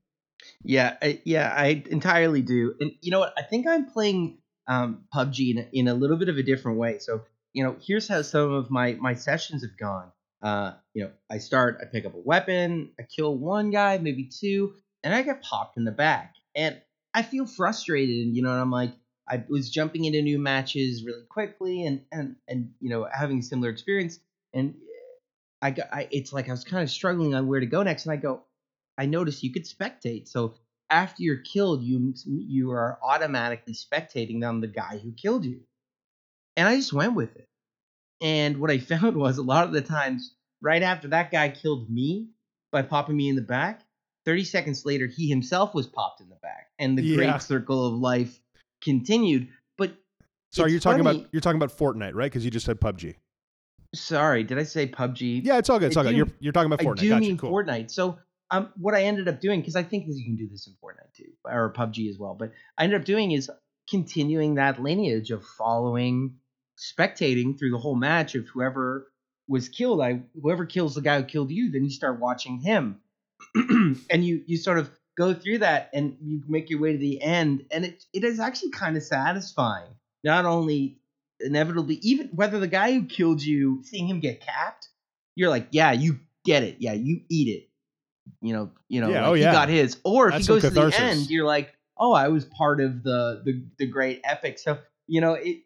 Yeah, I, yeah, I entirely do. And you know what? I think I'm playing um, PUBG in a, in a little bit of a different way. So you know, here's how some of my my sessions have gone. Uh, you know, I start, I pick up a weapon, I kill one guy, maybe two, and I get popped in the back, and I feel frustrated. And you know, and I'm like, I was jumping into new matches really quickly and and and you know having a similar experience. And I got I, it's like I was kind of struggling on where to go next and I go I noticed you could spectate. So after you're killed you you are automatically spectating on the guy who killed you. And I just went with it and what I found was a lot of the times right after that guy killed me by popping me in the back 30 seconds later he himself was popped in the back and the yeah. great circle of life continued. But sorry, you're talking funny. about you're talking about Fortnite, right? Because you just said PUBG. Sorry, did I say PUBG? Yeah, it's all good. It's I all do, good. You're you're talking about Fortnite. I do gotcha, mean cool. Fortnite. So um, what I ended up doing because I think you can do this in Fortnite too, or PUBG as well. But I ended up doing is continuing that lineage of following, spectating through the whole match of whoever was killed. I whoever kills the guy who killed you, then you start watching him, and you you sort of go through that and you make your way to the end and it it is actually kind of satisfying. Not only inevitably even whether the guy who killed you seeing him get capped you're like yeah you get it. Yeah you eat it. You know you know yeah, like oh, yeah. he got his. Or if That's he goes to the end you're like oh i was part of the the, the great epic. So you know it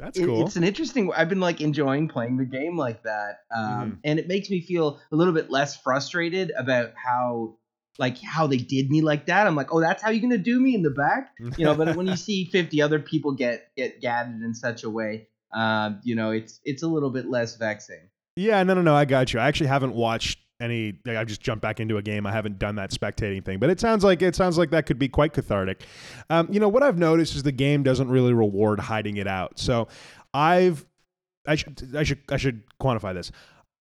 that's it, cool. It's an interesting. I've been like enjoying playing the game like that, um, mm. and it makes me feel a little bit less frustrated about how like how they did me like that. I'm like, oh, that's how you're gonna do me in the back, you know. but when you see 50 other people get get gathered in such a way, uh, you know, it's it's a little bit less vexing. Yeah, no, no, no. I got you. I actually haven't watched any. Like, I just jumped back into a game. I haven't done that spectating thing, but it sounds like it sounds like that could be quite cathartic. Um, you know what I've noticed is the game doesn't really reward hiding it out. So I've I should I should I should quantify this.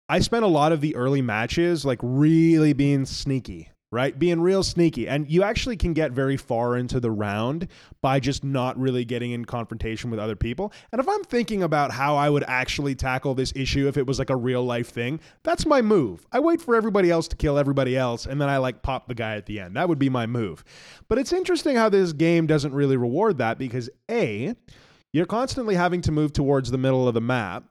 I spent a lot of the early matches like really being sneaky, right? Being real sneaky. And you actually can get very far into the round by just not really getting in confrontation with other people. And if I'm thinking about how I would actually tackle this issue if it was like a real life thing, that's my move. I wait for everybody else to kill everybody else and then I like pop the guy at the end. That would be my move. But it's interesting how this game doesn't really reward that because A, you're constantly having to move towards the middle of the map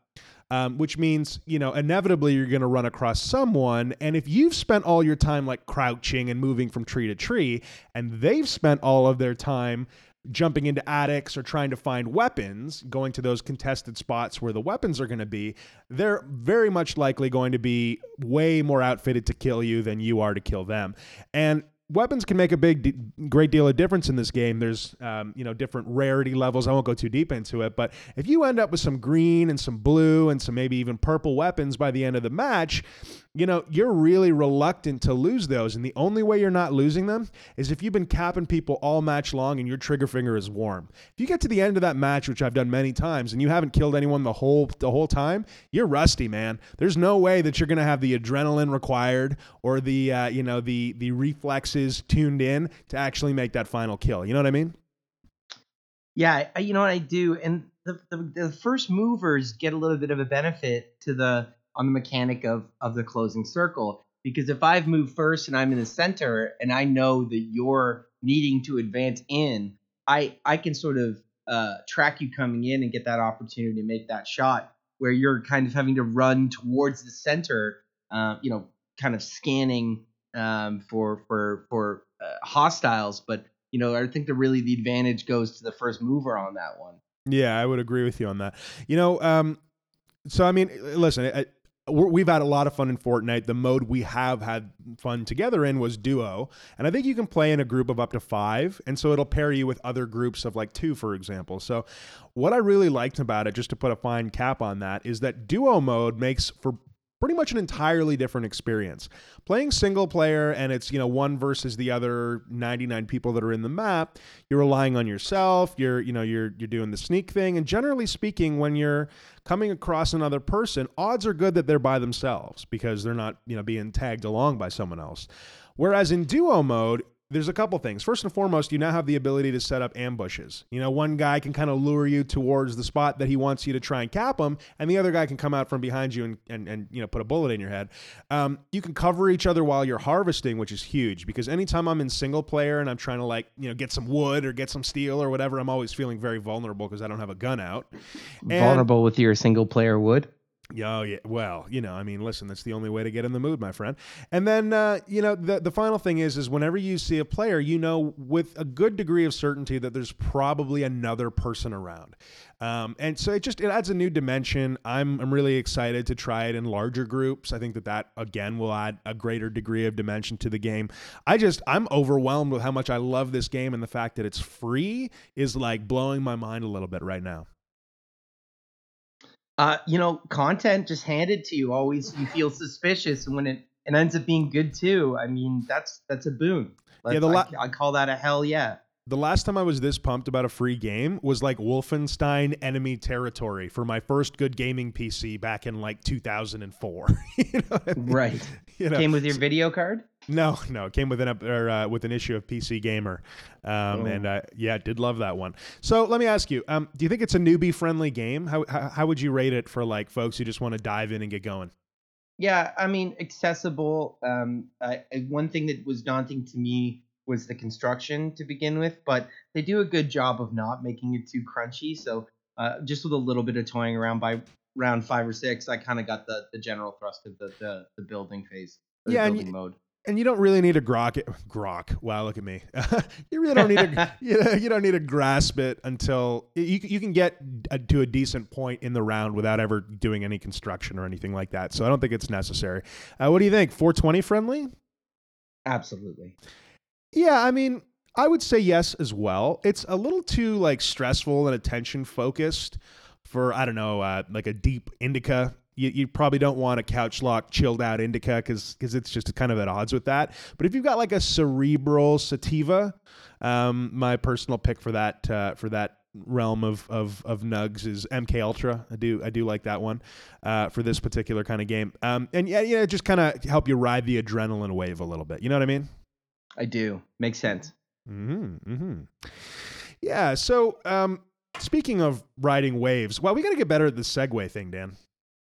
um, which means you know inevitably you're going to run across someone and if you've spent all your time like crouching and moving from tree to tree and they've spent all of their time jumping into attics or trying to find weapons going to those contested spots where the weapons are going to be they're very much likely going to be way more outfitted to kill you than you are to kill them. And weapons can make a big great deal of difference in this game. There's um, you know different rarity levels. I won't go too deep into it but if you end up with some green and some blue and some maybe even purple weapons by the end of the match you know, you're really reluctant to lose those. And the only way you're not losing them is if you've been capping people all match long and your trigger finger is warm. If you get to the end of that match, which I've done many times, and you haven't killed anyone the whole the whole time, you're rusty, man. There's no way that you're gonna have the adrenaline required or the uh, you know the the reflexes tuned in to actually make that final kill. You know what I mean? Yeah, you know what I do, and the, the the first movers get a little bit of a benefit to the on the mechanic of of the closing circle because if I've moved first and I'm in the center and I know that you're needing to advance in, I I can sort of uh, track you coming in and get that opportunity to make that shot where you're kind of having to run towards the center, uh, you know, kind of scanning um, for for for uh, hostiles. But you know, I think the really the advantage goes to the first mover on that one. Yeah, I would agree with you on that. You know, um, so I mean, listen, I, we've had a lot of fun in Fortnite. The mode we have had fun together in was duo, and I think you can play in a group of up to five, and so it'll pair you with other groups of like two, for example. So, what I really liked about it, just to put a fine cap on that, is that duo mode makes for pretty much an entirely different experience. Playing single player and it's, you know, one versus the other 99 people that are in the map, you're relying on yourself, you're, you know, you're you're doing the sneak thing and generally speaking when you're coming across another person, odds are good that they're by themselves because they're not, you know, being tagged along by someone else. Whereas in duo mode, there's a couple things. First and foremost, you now have the ability to set up ambushes. You know, one guy can kind of lure you towards the spot that he wants you to try and cap him, and the other guy can come out from behind you and, and, and you know, put a bullet in your head. Um, you can cover each other while you're harvesting, which is huge because anytime I'm in single player and I'm trying to, like, you know, get some wood or get some steel or whatever, I'm always feeling very vulnerable because I don't have a gun out. And, vulnerable with your single player wood? Oh yeah, well, you know, I mean, listen, that's the only way to get in the mood, my friend. And then, uh, you know, the the final thing is, is whenever you see a player, you know, with a good degree of certainty that there's probably another person around, um, and so it just it adds a new dimension. I'm I'm really excited to try it in larger groups. I think that that again will add a greater degree of dimension to the game. I just I'm overwhelmed with how much I love this game, and the fact that it's free is like blowing my mind a little bit right now. Uh, you know, content just handed to you always you feel suspicious, and when it, it ends up being good too, I mean that's that's a boon. Let's, yeah, the la- I, I call that a hell yeah. The last time I was this pumped about a free game was like Wolfenstein Enemy Territory for my first good gaming PC back in like 2004. you know I mean? Right. You know, Came with your video card? No, no, it came with an or, uh, with an issue of PC Gamer, um, oh. and uh, yeah, did love that one. So let me ask you: um, Do you think it's a newbie friendly game? How, how how would you rate it for like folks who just want to dive in and get going? Yeah, I mean, accessible. Um, uh, one thing that was daunting to me was the construction to begin with, but they do a good job of not making it too crunchy. So uh, just with a little bit of toying around by round five or six, I kind of got the the general thrust of the the, the building phase. yeah, building and, mode and you don't really need to grok it. Grok. Wow, look at me. you really don't need to. you, know, you don't need to grasp it until you you can get a, to a decent point in the round without ever doing any construction or anything like that. So I don't think it's necessary. Uh, what do you think? 420 friendly? Absolutely. Yeah, I mean, I would say yes as well. It's a little too like stressful and attention focused for I don't know, uh, like a deep indica. You, you probably don't want a couch lock, chilled out indica because because it's just kind of at odds with that. But if you've got like a cerebral sativa, um, my personal pick for that uh, for that realm of, of of nugs is MK Ultra. I do I do like that one uh, for this particular kind of game. Um, and yeah, yeah, just kind of help you ride the adrenaline wave a little bit. You know what I mean? I do. Makes sense. Hmm. Hmm. Yeah. So, um, speaking of riding waves, well, we got to get better at the segue thing, Dan.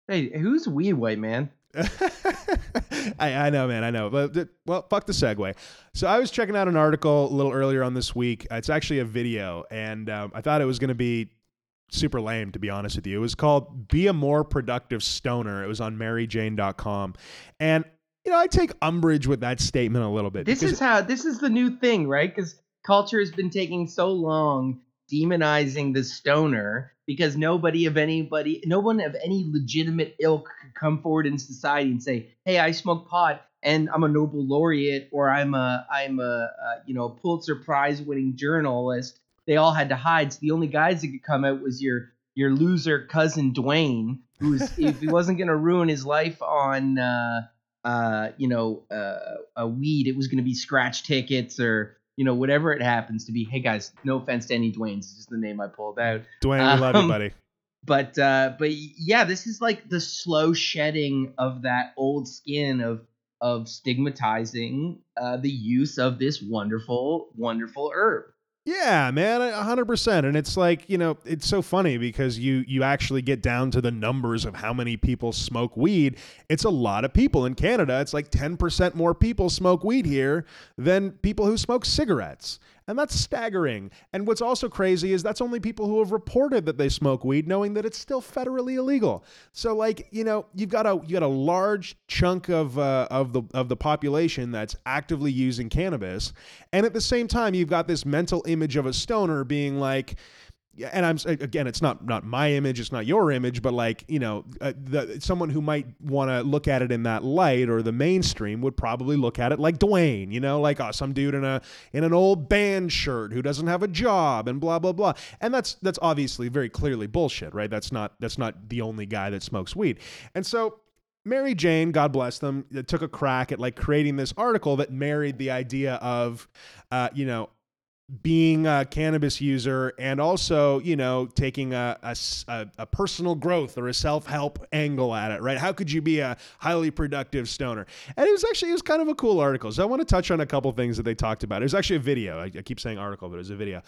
Hey, who's weed white man? I, I know, man. I know. But well, fuck the segue. So I was checking out an article a little earlier on this week. It's actually a video, and um, I thought it was going to be super lame, to be honest with you. It was called "Be a More Productive Stoner." It was on MaryJane.com, and you know I take umbrage with that statement a little bit. This is how this is the new thing, right? Because culture has been taking so long demonizing the stoner because nobody of anybody, no one of any legitimate ilk could come forward in society and say, "Hey, I smoke pot and I'm a Nobel laureate or I'm a I'm a, uh you know Pulitzer Prize winning journalist." They all had to hide. So the only guys that could come out was your your loser cousin Dwayne, who's if he wasn't gonna ruin his life on. Uh, uh, you know, uh, a weed, it was to be scratch tickets or, you know, whatever it happens to be. Hey guys, no offense to any Dwayne's, it's just the name I pulled out. Dwayne, we love you, um, buddy. But, uh, but yeah, this is like the slow shedding of that old skin of, of stigmatizing uh, the use of this wonderful, wonderful herb. Yeah, man, a hundred percent. And it's like you know, it's so funny because you you actually get down to the numbers of how many people smoke weed. It's a lot of people in Canada. It's like ten percent more people smoke weed here than people who smoke cigarettes. And that's staggering. And what's also crazy is that's only people who have reported that they smoke weed, knowing that it's still federally illegal. So, like, you know, you've got a you got a large chunk of uh, of the of the population that's actively using cannabis, and at the same time, you've got this mental image of a stoner being like. And I'm again, it's not not my image, it's not your image, but like you know, uh, the, someone who might want to look at it in that light, or the mainstream would probably look at it like Dwayne, you know, like oh, some dude in a in an old band shirt who doesn't have a job and blah blah blah, and that's that's obviously very clearly bullshit, right? That's not that's not the only guy that smokes weed, and so Mary Jane, God bless them, took a crack at like creating this article that married the idea of, uh, you know, being a cannabis user and also, you know, taking a, a, a- personal growth or a self help angle at it, right? How could you be a highly productive stoner? And it was actually, it was kind of a cool article. So I want to touch on a couple things that they talked about. It was actually a video. I, I keep saying article, but it was a video.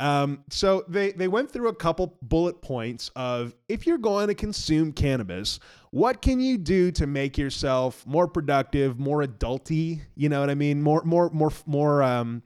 Um, so they, they went through a couple bullet points of if you're going to consume cannabis, what can you do to make yourself more productive, more adulty? You know what I mean? More, more, more, more, um,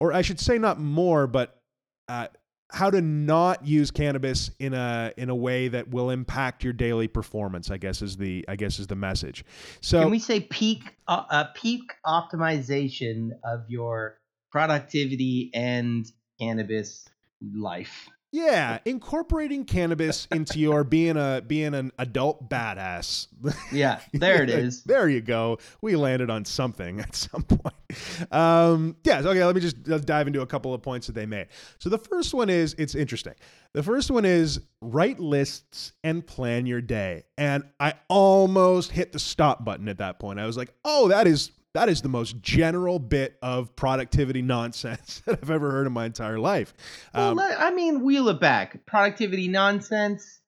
or I should say not more, but uh, how to not use cannabis in a in a way that will impact your daily performance. I guess is the I guess is the message. So Can we say peak uh, uh, peak optimization of your productivity and cannabis life? Yeah, incorporating cannabis into your being a being an adult badass. Yeah, there it is. there you go. We landed on something at some point. Um, yeah. Okay. Let me just dive into a couple of points that they made. So the first one is it's interesting. The first one is write lists and plan your day. And I almost hit the stop button at that point. I was like, oh, that is that is the most general bit of productivity nonsense that I've ever heard in my entire life. Well, Um, let- I mean, wheel it back. Productivity nonsense?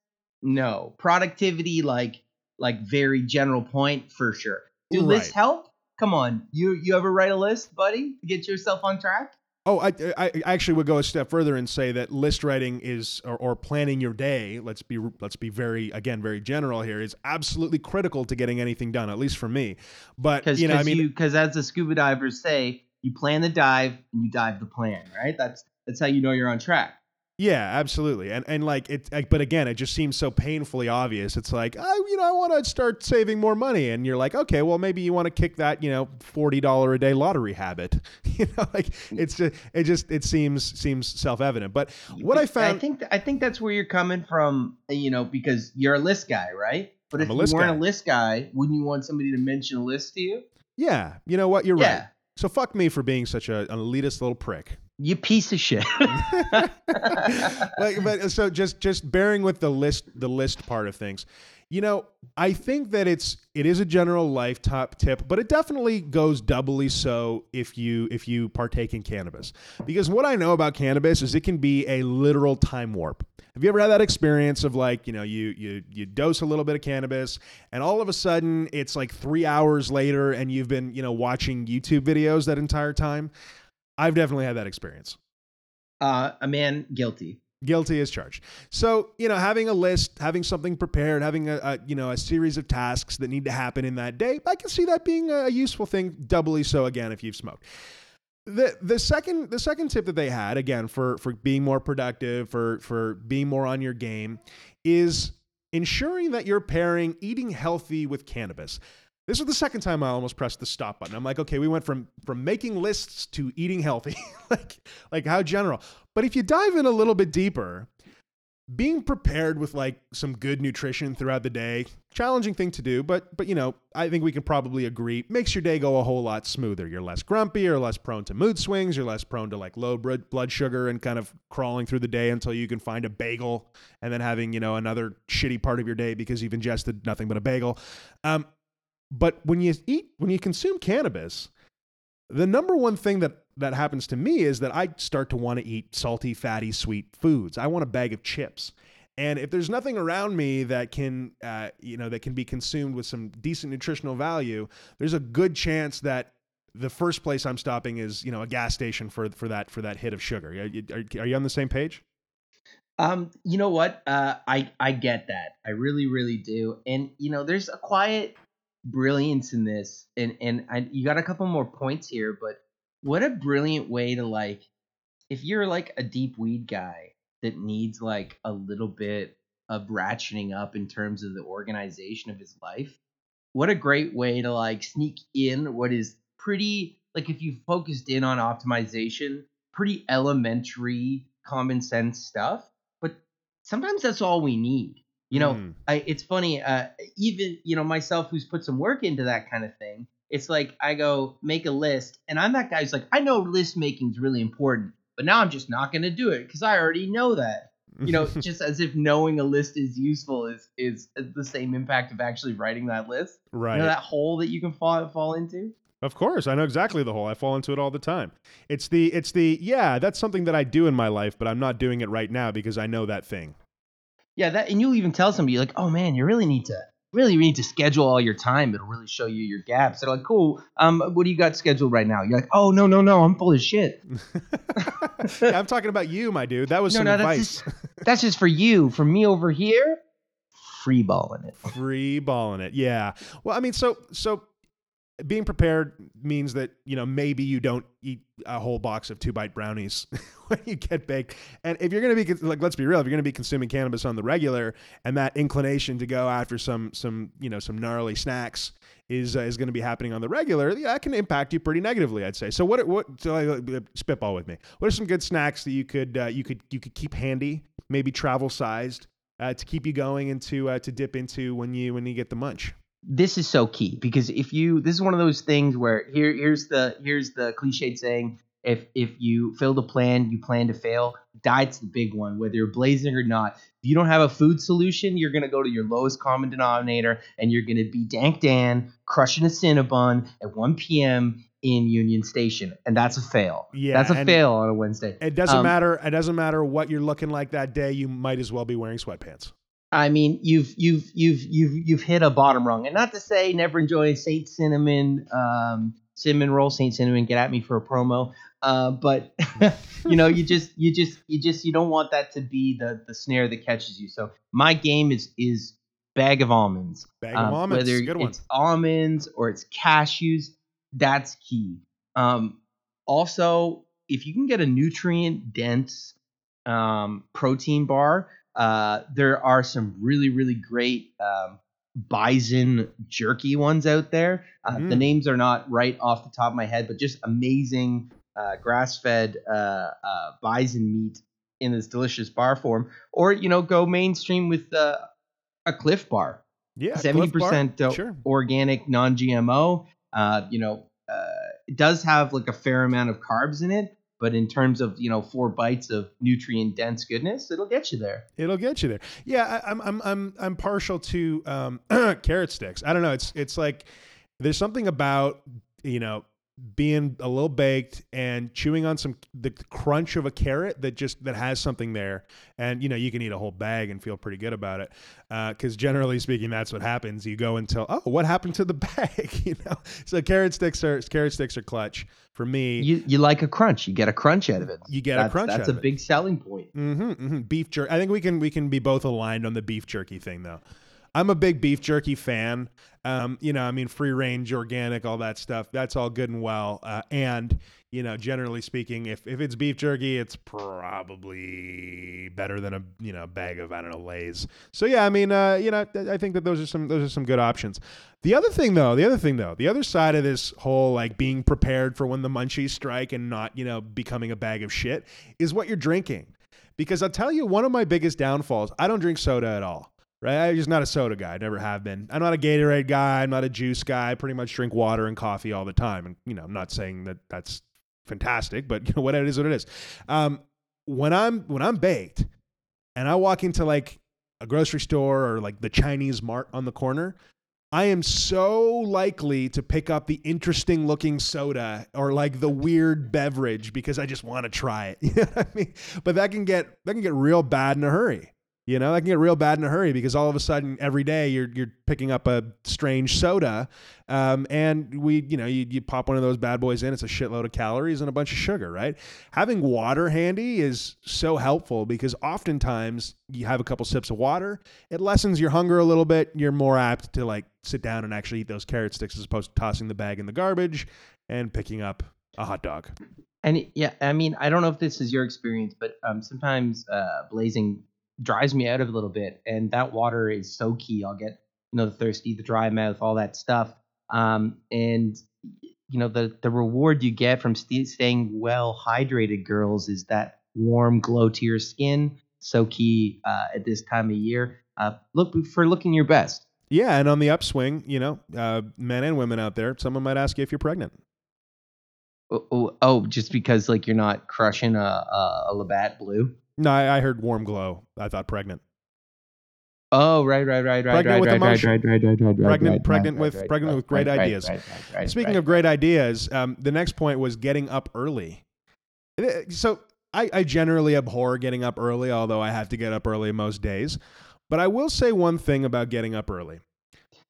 No. Productivity, like like very general point for sure. Do lists help? Come on, you you ever write a list, buddy, to get yourself on track? Oh, I, I I actually would go a step further and say that list writing is or, or planning your day. Let's be let's be very again very general here is absolutely critical to getting anything done. At least for me. But Because you know, I mean, because as the scuba divers say, you plan the dive and you dive the plan, right? That's that's how you know you're on track. Yeah, absolutely. And and like it, like, but again, it just seems so painfully obvious. It's like, oh, you know, I want to start saving more money, and you're like, okay, well, maybe you want to kick that, you know, forty dollar a day lottery habit. you know, like it's just it just it seems seems self evident. But what I found, I think I think that's where you're coming from, you know, because you're a list guy, right? But I'm if you weren't guy. a list guy, wouldn't you want somebody to mention a list to you? yeah, you know what, you're Yeah. right. So fuck me for being such a, an elitist little prick. You piece of shit. like, but so just just bearing with the list the list part of things. You know, I think that it's it is a general life top tip, but it definitely goes doubly so if you if you partake in cannabis. Because what I know about cannabis is it can be a literal time warp. Have you ever had that experience of like, you know, you you you dose a little bit of cannabis and all of a sudden it's like 3 hours later and you've been, you know, watching YouTube videos that entire time? I've definitely had that experience. uh, a man guilty. Guilty as charged. So, you know, having a list, having something prepared, having a, a, you know a series of tasks that need to happen in that day, I can see that being a useful thing. Doubly so again if you've smoked. The the second the second tip that they had again for for being more productive, for for being more on your game, is ensuring that you're pairing eating healthy with cannabis. This was the second time I almost pressed the stop button. I'm like, okay, we went from from making lists to eating healthy, like like how general. But if you dive in a little bit deeper, being prepared with like some good nutrition throughout the day, challenging thing to do, but but you know, I think we can probably agree makes your day go a whole lot smoother. You're less grumpy, you're less prone to mood swings, you're less prone to like low blood sugar and kind of crawling through the day until you can find a bagel and then having, you know, another shitty part of your day because you've ingested nothing but a bagel. Um, but when you eat when you consume cannabis, the number one thing that that happens to me is that I start to want to eat salty, fatty, sweet foods. I want a bag of chips. And if there's nothing around me that can, uh, you know, that can be consumed with some decent nutritional value, there's a good chance that the first place I'm stopping is, you know, a gas station for for that for that hit of sugar. Are you, are you on the same page? Um, you know what? Uh, I I get that. I really, really do. And you know, there's a quiet brilliance in this, and and I, you got a couple more points here, but what a brilliant way to like, if you're like a deep weed guy that needs like a little bit of ratcheting up in terms of the organization of his life, what a great way to like sneak in what is pretty like if you focused in on optimization, pretty elementary common sense stuff. But sometimes that's all we need. You know, Mm. I, it's funny. Uh, even you know myself, who's put some work into that kind of thing. It's like I go make a list, and I'm that guy who's like, I know list making is really important, but now I'm just not going to do it because I already know that. You know, just as if knowing a list is useful is is the same impact of actually writing that list. right. You know that hole that you can fall fall into. Of course, I know exactly the hole. I fall into it all the time. It's the it's the yeah, that's something that I do in my life, but I'm not doing it right now because I know that thing. Yeah, that and you'll even tell somebody like, "Oh man, you really need to really need to schedule all your time. It'll really show you your gaps." They're like, "Cool. Um, what do you got scheduled right now?" You're like, "Oh no, no, no, I'm full of shit." Yeah, I'm talking about you, my dude. That was no, some no, advice. that's just, that's just for you. For me over here, free balling it. Free balling it. Yeah. Well, I mean, so so being prepared means that you know maybe you don't eat a whole box of two bite brownies when you get baked. And if you're gonna be like, let's be real, if you're gonna be consuming cannabis on the regular, and that inclination to go after some some you know some gnarly snacks is uh, is going to be happening on the regular, yeah, that can impact you pretty negatively, I'd say. So what what so uh, spitball with me? What are some good snacks that you could uh, you could you could keep handy, maybe travel sized, uh, to keep you going and to uh, to dip into when you when you get the munch? This is so key because if you, this is one of those things where here, here's the here's the cliched saying: if if you fail to plan, you plan to fail. Diet's the big one, whether you're blazing or not. If you don't have a food solution, you're gonna go to your lowest common denominator, and you're gonna be Dank Dan crushing a Cinnabon at 1 p.m. in Union Station, and that's a fail. Yeah, that's a fail on a Wednesday. It doesn't Um, matter. It doesn't matter what you're looking like that day. You might as well be wearing sweatpants. I mean, you've you've you've you've you've hit a bottom rung, and not to say never enjoy a Saint Cinnamon um, cinnamon roll. Saint Cinnamon, get at me for a promo. Uh, but you know, you just you just you just you don't want that to be the the snare that catches you. So my game is is bag of almonds. Bag of Um, almonds, Whether good one. it's almonds or it's cashews, that's key. Um, also, if you can get a nutrient dense um, protein bar, uh, there are some really really great um, bison jerky ones out there. Uh, The Mm. names are not right off the top of my head, but just amazing uh, grass fed uh, uh, bison meat in this delicious bar form. Or you know, go mainstream with uh, a Clif Bar Yeah, seventy Clif Bar, percent Sure. organic, non-GMO. Uh, you know, uh, it does have like a fair amount of carbs in it, but in terms of you know four bites of nutrient dense goodness, it'll get you there. It'll get you there. Yeah, I, I'm I'm I'm I'm partial to um, carrot sticks. I don't know. It's it's like there's something about you know being a little baked and chewing on some the crunch of a carrot that just that has something there and you know you can eat a whole bag and feel pretty good about it because generally speaking that's what happens you go until oh what happened to the bag you know so carrot sticks are carrot sticks are clutch for me You you like a crunch, you get a crunch out of it. You get a crunch That's out a of it. big selling point. hmm hmm Beef jerky. I think we can we can be both aligned on the beef jerky thing though. I'm a big beef jerky fan. Um, you know, I mean, free range, organic, all that stuff. That's all good and well. Uh, and you know, generally speaking, if if it's beef jerky, it's probably better than a you know bag of I don't know Lay's. So yeah, I mean, uh, you know, I think that those are some those are some good options. The other thing though, the other thing though, the other side of this whole like being prepared for when the munchies strike and not you know becoming a bag of shit is what you're drinking. Because I'll tell you, one of my biggest downfalls, I don't drink soda at all. Right? I'm just not a soda guy. I never have been. I'm not a Gatorade guy. I'm not a juice guy. I pretty much drink water and coffee all the time. And, you know, I'm not saying that that's fantastic, but, you know, what it is, what it is. Um, when I'm, when I'm baked and I walk into like a grocery store or like the Chinese mart on the corner, I am so likely to pick up the interesting looking soda or like the weird beverage because I just want to try it. You know what I mean? But that can get that can get real bad in a hurry. You know, that can get real bad in a hurry because all of a sudden every day you're you're picking up a strange soda, um, and we you know you, you pop one of those bad boys in, it's a shitload of calories and a bunch of sugar, right? Having water handy is so helpful because oftentimes you have a couple sips of water, it lessens your hunger a little bit. You're more apt to like sit down and actually eat those carrot sticks as opposed to tossing the bag in the garbage and picking up a hot dog. And yeah, I mean, I don't know if this is your experience, but um, sometimes uh, blazing dries me out a little bit, and that water is so key. I'll get you know the thirsty, the dry mouth, all that stuff. Um, and you know the the reward you get from st- staying well hydrated, girls, is that warm glow to your skin. So key uh, at this time of year. Uh, look for looking your best. Yeah, and on the upswing, you know, uh, men and women out there, someone might ask you if you're pregnant. Oh, oh, oh, just because like you're not crushing a a, a Labatt Blue. No, I, I heard warm glow. I thought pregnant. Oh, right, right, right, right, Pregnant right, with right, right, emotion. right, right, right, right, Pregnant- right, pregnant right, with- right, pregnant right, with great right, ideas. right, right, right, Speaking right, of great ideas, um, the next point was getting up early. Eh, So I, I generally abhor getting up early, although I have to get up early most days. But I will say one thing about getting up early.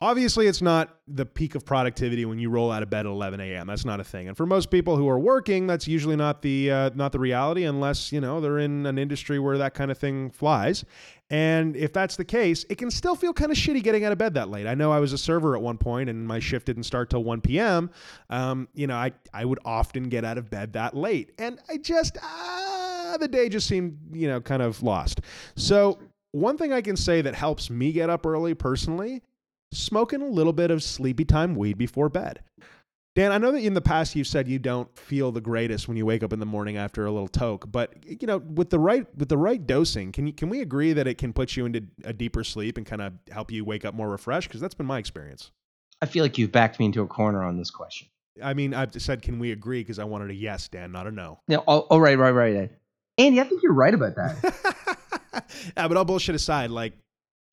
Obviously, it's not the peak of productivity when you roll out of bed at 11 a.m. That's not a thing. And for most people who are working, that's usually not the uh, not the reality, unless you know they're in an industry where that kind of thing flies. And if that's the case, it can still feel kind of shitty getting out of bed that late. I know I was a server at one point, and my shift didn't start till 1 p.m. Um, you know, I I would often get out of bed that late, and I just ah, the day just seemed you know kind of lost. So one thing I can say that helps me get up early personally smoking a little bit of sleepy time weed before bed. Dan, I know that in the past you've said you don't feel the greatest when you wake up in the morning after a little toke, but you know, with the right with the right dosing, can you can we agree that it can put you into a deeper sleep and kind of help you wake up more refreshed? Because that's been my experience. I feel like you've backed me into a corner on this question. I mean, I've said can we agree because I wanted a yes, Dan, not a no. Now, oh, oh, right, right, right, right. Andy, I think you're right about that. yeah, but all bullshit aside, like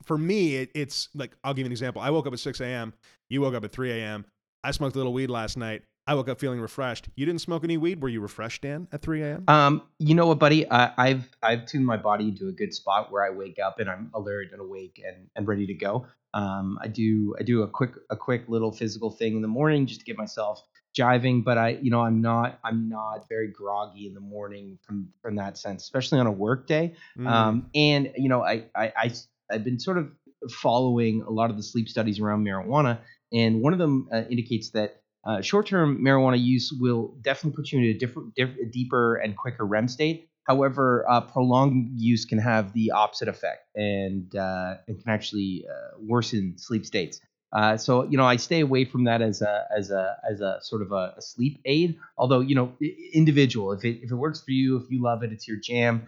for me, it, it's like I'll give you an example. I woke up at 6 a.m. You woke up at 3 a.m. I smoked a little weed last night. I woke up feeling refreshed. You didn't smoke any weed. Were you refreshed, Dan, at 3 a.m.? Um, you know what, buddy? I, I've I've tuned my body into a good spot where I wake up and I'm alert and awake and, and ready to go. Um, I do I do a quick a quick little physical thing in the morning just to get myself jiving, but I you know I'm not I'm not very groggy in the morning from from that sense, especially on a work day. Mm. Um, and you know, I, I, I, I've been sort of following a lot of the sleep studies around marijuana, and one of them uh, indicates that uh, short-term marijuana use will definitely put you into a different, diff- deeper and quicker REM state. However, uh, prolonged use can have the opposite effect and uh, and can actually uh, worsen sleep states. Uh, so you know, I stay away from that as a as a as a sort of a, a sleep aid. Although you know, individual. If it if it works for you, if you love it, it's your jam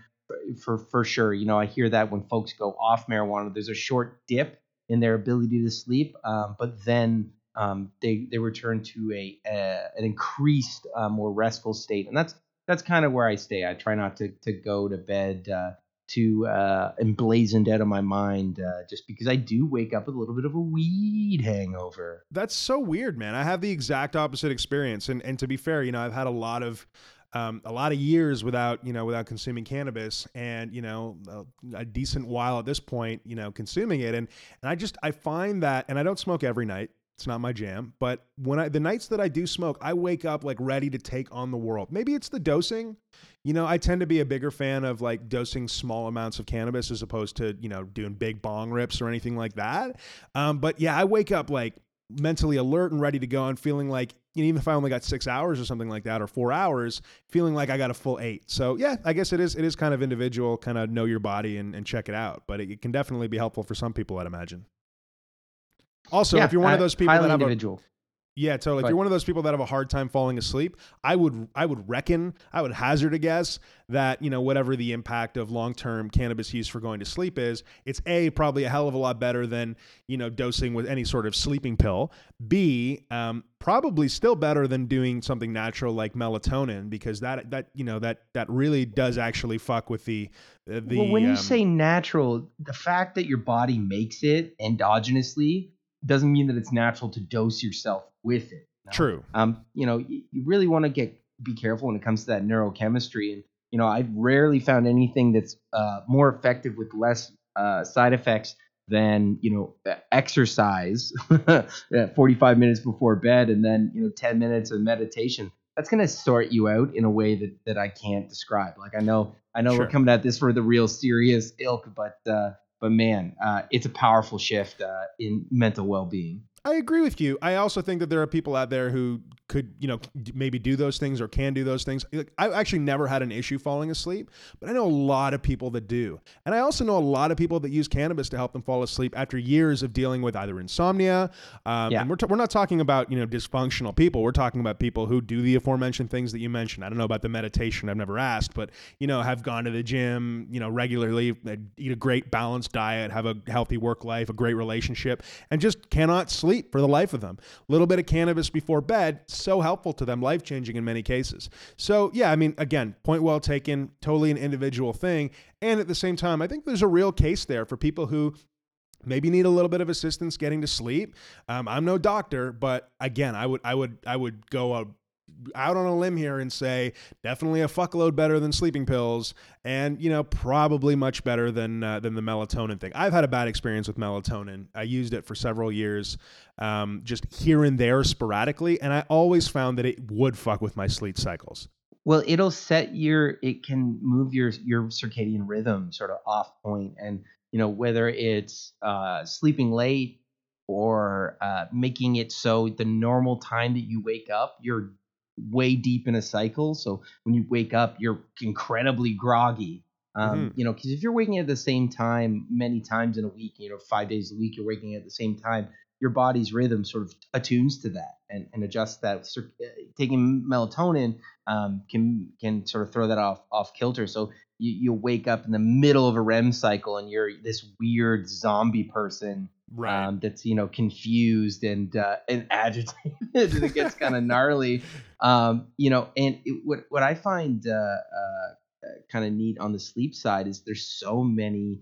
for for sure. You know, I hear that when folks go off marijuana, there's a short dip in their ability to sleep, um, but then um, they they return to a, a an increased, uh, more restful state, and that's that's kind of where I stay. I try not to to go to bed uh, too uh, emblazoned out of my mind, uh, just because I do wake up with a little bit of a weed hangover. That's so weird, man. I have the exact opposite experience, and and to be fair, you know, I've had a lot of um, a lot of years without you know without consuming cannabis and you know a, a, decent while at this point you know consuming it. And and I just I find that and I don't smoke every night. It's not my jam. But when I the nights that I do smoke I wake up like ready to take on the world. Maybe it's the dosing. You know I tend to be a bigger fan of like dosing small amounts of cannabis as opposed to you know doing big bong rips or anything like that. Um, but yeah I wake up like mentally alert and ready to go and feeling like you know, even if I only got six hours or something like that or four hours, feeling like I got a full eight. So yeah, I guess it is it is kind of individual, kind of know your body and, and check it out. But it, it, can definitely be helpful for some people, I'd imagine. Also, yeah, if you're one of those people that have individual. Yeah, totally. If you're one of those people that have a hard time falling asleep, I would I would reckon, I would hazard a guess that, you know, whatever the impact of long-term cannabis use for going to sleep is, it's A, probably a hell of a lot better than, you know, dosing with any sort of sleeping pill. B, um, probably still better than doing something natural like melatonin because that that you know that that really does actually fuck with the the Well, when you um, say natural, the fact that your body makes it endogenously doesn't mean that it's natural to dose yourself with it. No. True. Um, you know, you, you really want to get be careful when it comes to that neurochemistry. And you know, I've rarely found anything that's uh, more effective with less uh, side effects than you know exercise 45 minutes before bed and then you know 10 minutes of meditation that's going to sort you out in a way that that I can't describe like I know I know Sure. we're coming at this for the real serious ilk but uh but man uh it's a powerful shift uh in mental well-being I agree with you. I also think that there are people out there who could, you know, maybe do those things or can do those things. Like, I've actually never had an issue falling asleep, but I know a lot of people that do. And I also know a lot of people that use cannabis to help them fall asleep after years of dealing with either insomnia. Um, Yeah. And we're, t- we're not talking about, you know, dysfunctional people. We're talking about people who do the aforementioned things that you mentioned. I don't know about the meditation. I've never asked, but, you know, have gone to the gym, you know, regularly, uh, eat a great balanced diet, have a healthy work life, a great relationship, and just cannot sleep for the life of them. A little bit of cannabis before bed, so helpful to them, life changing in many cases. So, yeah, I mean, again, point well taken, totally an individual thing. And at the same time, I think there's a real case there for people who maybe need a little bit of assistance getting to sleep. Um, I'm no doctor, but again, I would, I would, I would go uh, out on a limb here and say definitely a fuckload better than sleeping pills, and you know probably much better than uh, than the melatonin thing. I've had a bad experience with melatonin. I used it for several years, um, just here and there sporadically, and I always found that it would fuck with my sleep cycles. Well, it'll set your it can move your your circadian rhythm sort of off point, and you know whether it's uh, sleeping late or uh, making it so the normal time that you wake up, you're way deep in a cycle. So when you wake up, you're incredibly groggy. Um, You know, because if you're waking at the same time many times in a week, you know, five days a week, you're waking at the same time. Your body's rhythm sort of attunes to that and, and adjusts that. Cir- uh, Taking melatonin um, can can sort of throw that off off kilter. So you you wake up in the middle of a REM cycle and you're this weird zombie person Right. um, that's you know confused and uh, and agitated. and it gets kind of gnarly. Um, you know, and it, what what I find uh, uh, kind of neat on the sleep side is there's so many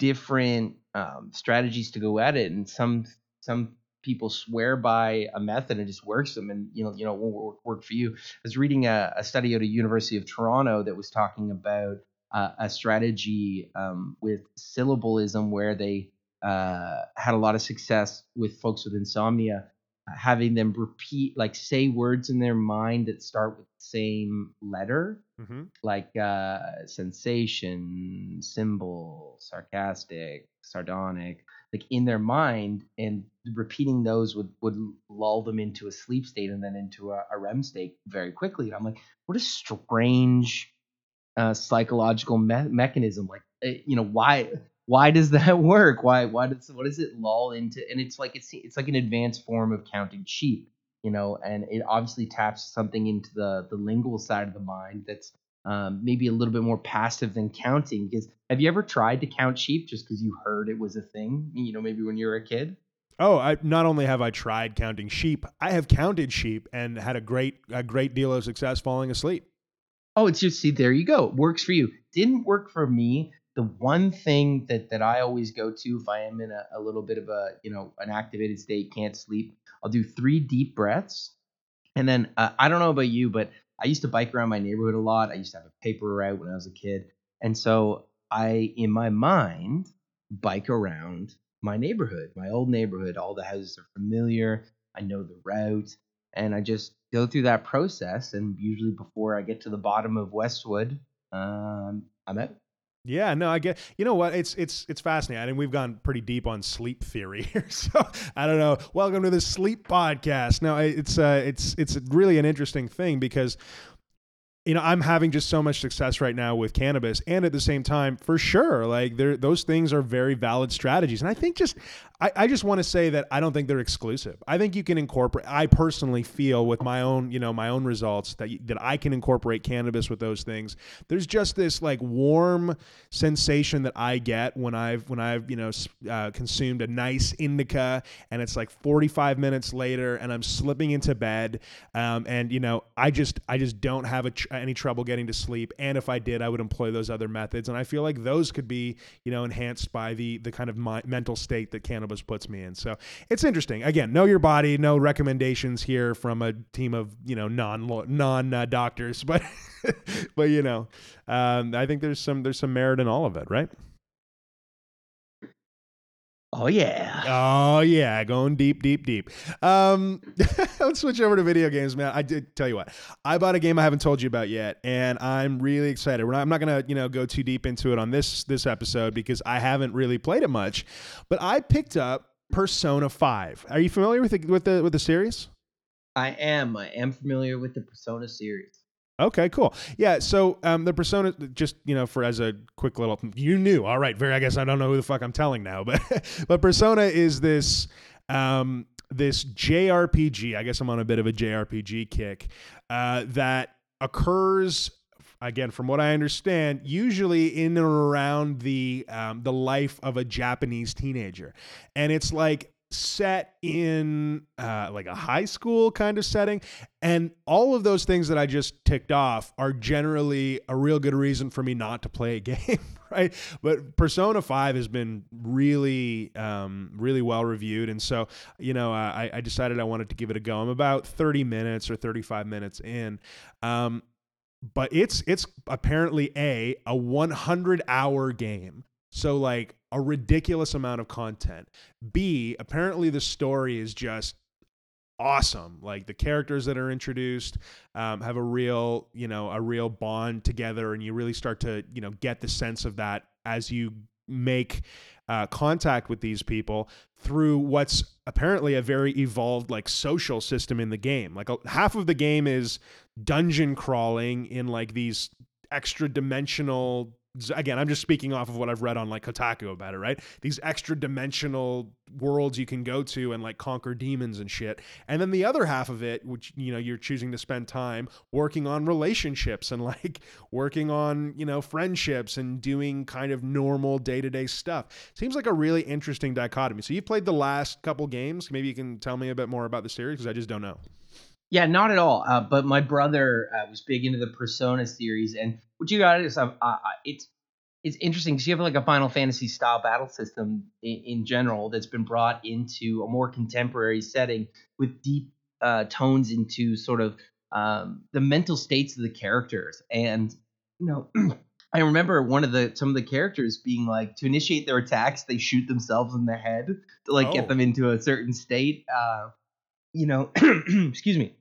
different um, strategies to go at it, and some some people swear by a method and it just works them, and you know you know it won't work, work for you. I was reading a, a study at of University of Toronto that was talking about uh, a strategy um, with syllabism where they uh, had a lot of success with folks with insomnia, uh, having them repeat, like say words in their mind that start with the same letter, mm-hmm. like uh, sensation, symbol, sarcastic, sardonic, like in their mind, and repeating those would, would lull them into a sleep state and then into a, a REM state very quickly. And I'm like, what a strange uh, psychological me- mechanism. Like, eh, you know, why why does that work? Why why does what does it lull into? And it's like it's it's like an advanced form of counting sheep, you know, and it obviously taps something into the the lingual side of the mind that's um, maybe a little bit more passive than counting. Because have you ever tried to count sheep just because you heard it was a thing? You know, maybe when you were a kid. Oh, I not only have I tried counting sheep, I have counted sheep and had a great a great deal of success falling asleep. Oh, it's just see, there you go. It works for you. Didn't work for me. The one thing that that I always go to if I am in a, a little bit of a you know an activated state, can't sleep, I'll do three deep breaths, and then uh, I don't know about you, but I used to bike around my neighborhood a lot. I used to have a paper route when I was a kid, and so I, in my mind, bike around my neighborhood, my old neighborhood. All the houses are familiar. I know the route, and I just go through that process. And usually, before I get to the bottom of Westwood, um, I'm out. Yeah, no, I get. You know what? It's it's it's fascinating. I mean, we've gone pretty deep on sleep theory here, so I don't know. Welcome to the sleep podcast. Now it's uh, it's it's really an interesting thing because you know, I'm having just so much success right now with cannabis, and at the same time, for sure, like those things are very valid strategies. And I think just, I, I just want to say that I don't think they're exclusive. I think you can incorporate. I personally feel with my own, you know, my own results that that I can incorporate cannabis with those things. There's just this like warm sensation that I get when I've when I've you know uh, consumed a nice indica, and it's like 45 minutes later, and I'm slipping into bed, um, and you know, I just I just don't have a any trouble getting to sleep. And if I did, I would employ those other methods. And I feel like those could be, you know, enhanced by the the kind of my, mental state that cannabis puts me in. So it's interesting. Again, know your body. No recommendations here from a team of you know non non uh, doctors, but but you know, um, I think there's some there's some merit in all of it, right? Oh yeah. Oh yeah, going deep, deep, deep. Um, let's switch over to video games, man. I did tell you what. I bought a game I haven't told you about yet, and I'm really excited. Not, I'm not gonna, you know, go too deep into it on this this episode because I haven't really played it much. But I picked up Persona Five. Are you familiar with the with the with the series? I am. I am familiar with the Persona series. Okay, cool. Yeah, so um, the persona, just you know, for as a quick little, you knew. All right, very. I guess I don't know who the fuck I'm telling now, but but persona is this um, this JRPG. I guess I'm on a bit of a JRPG kick uh, that occurs again, from what I understand, usually in and around the um, the life of a Japanese teenager, and it's like set in uh, like a high school kind of setting. And all of those things that I just ticked off are generally a real good reason for me not to play a game, right? But Persona 5 has been really, um, really well reviewed. And so, you know, I, I, decided I wanted to give it a go. I'm about 30 minutes or 35 minutes in. Um, but it's it's apparently a a 100 hour game so like a ridiculous amount of content. B, apparently the story is just awesome. Like the characters that are introduced um, have a real, you know, a real bond together, and you really start to, you know, get the sense of that as you make uh, contact with these people through what's apparently a very evolved like social system in the game. Like a, half of the game is dungeon crawling in like these extra dimensional again, I'm just speaking off of what I've read on like Kotaku about it, right? These extra dimensional worlds you can go to and like conquer demons and shit. And then the other half of it, which, you know, you're choosing to spend time working on relationships and like working on, you know, friendships and doing kind of normal day to day stuff. Seems like a really interesting dichotomy. So you've played the last couple games. Maybe you can tell me a bit more about the series because I just don't know. Yeah, not at all. Uh, but my brother uh, was big into the Persona series, and what you got is uh, uh, it's it's interesting because you have like a Final Fantasy style battle system in, in, general that's been brought into a more contemporary setting with deep uh, tones into sort of um, the mental states of the characters, and you know. I remember one of the some of the characters being like to initiate their attacks, they shoot themselves in the head to like oh. get them into a certain state. Uh, you know, excuse me.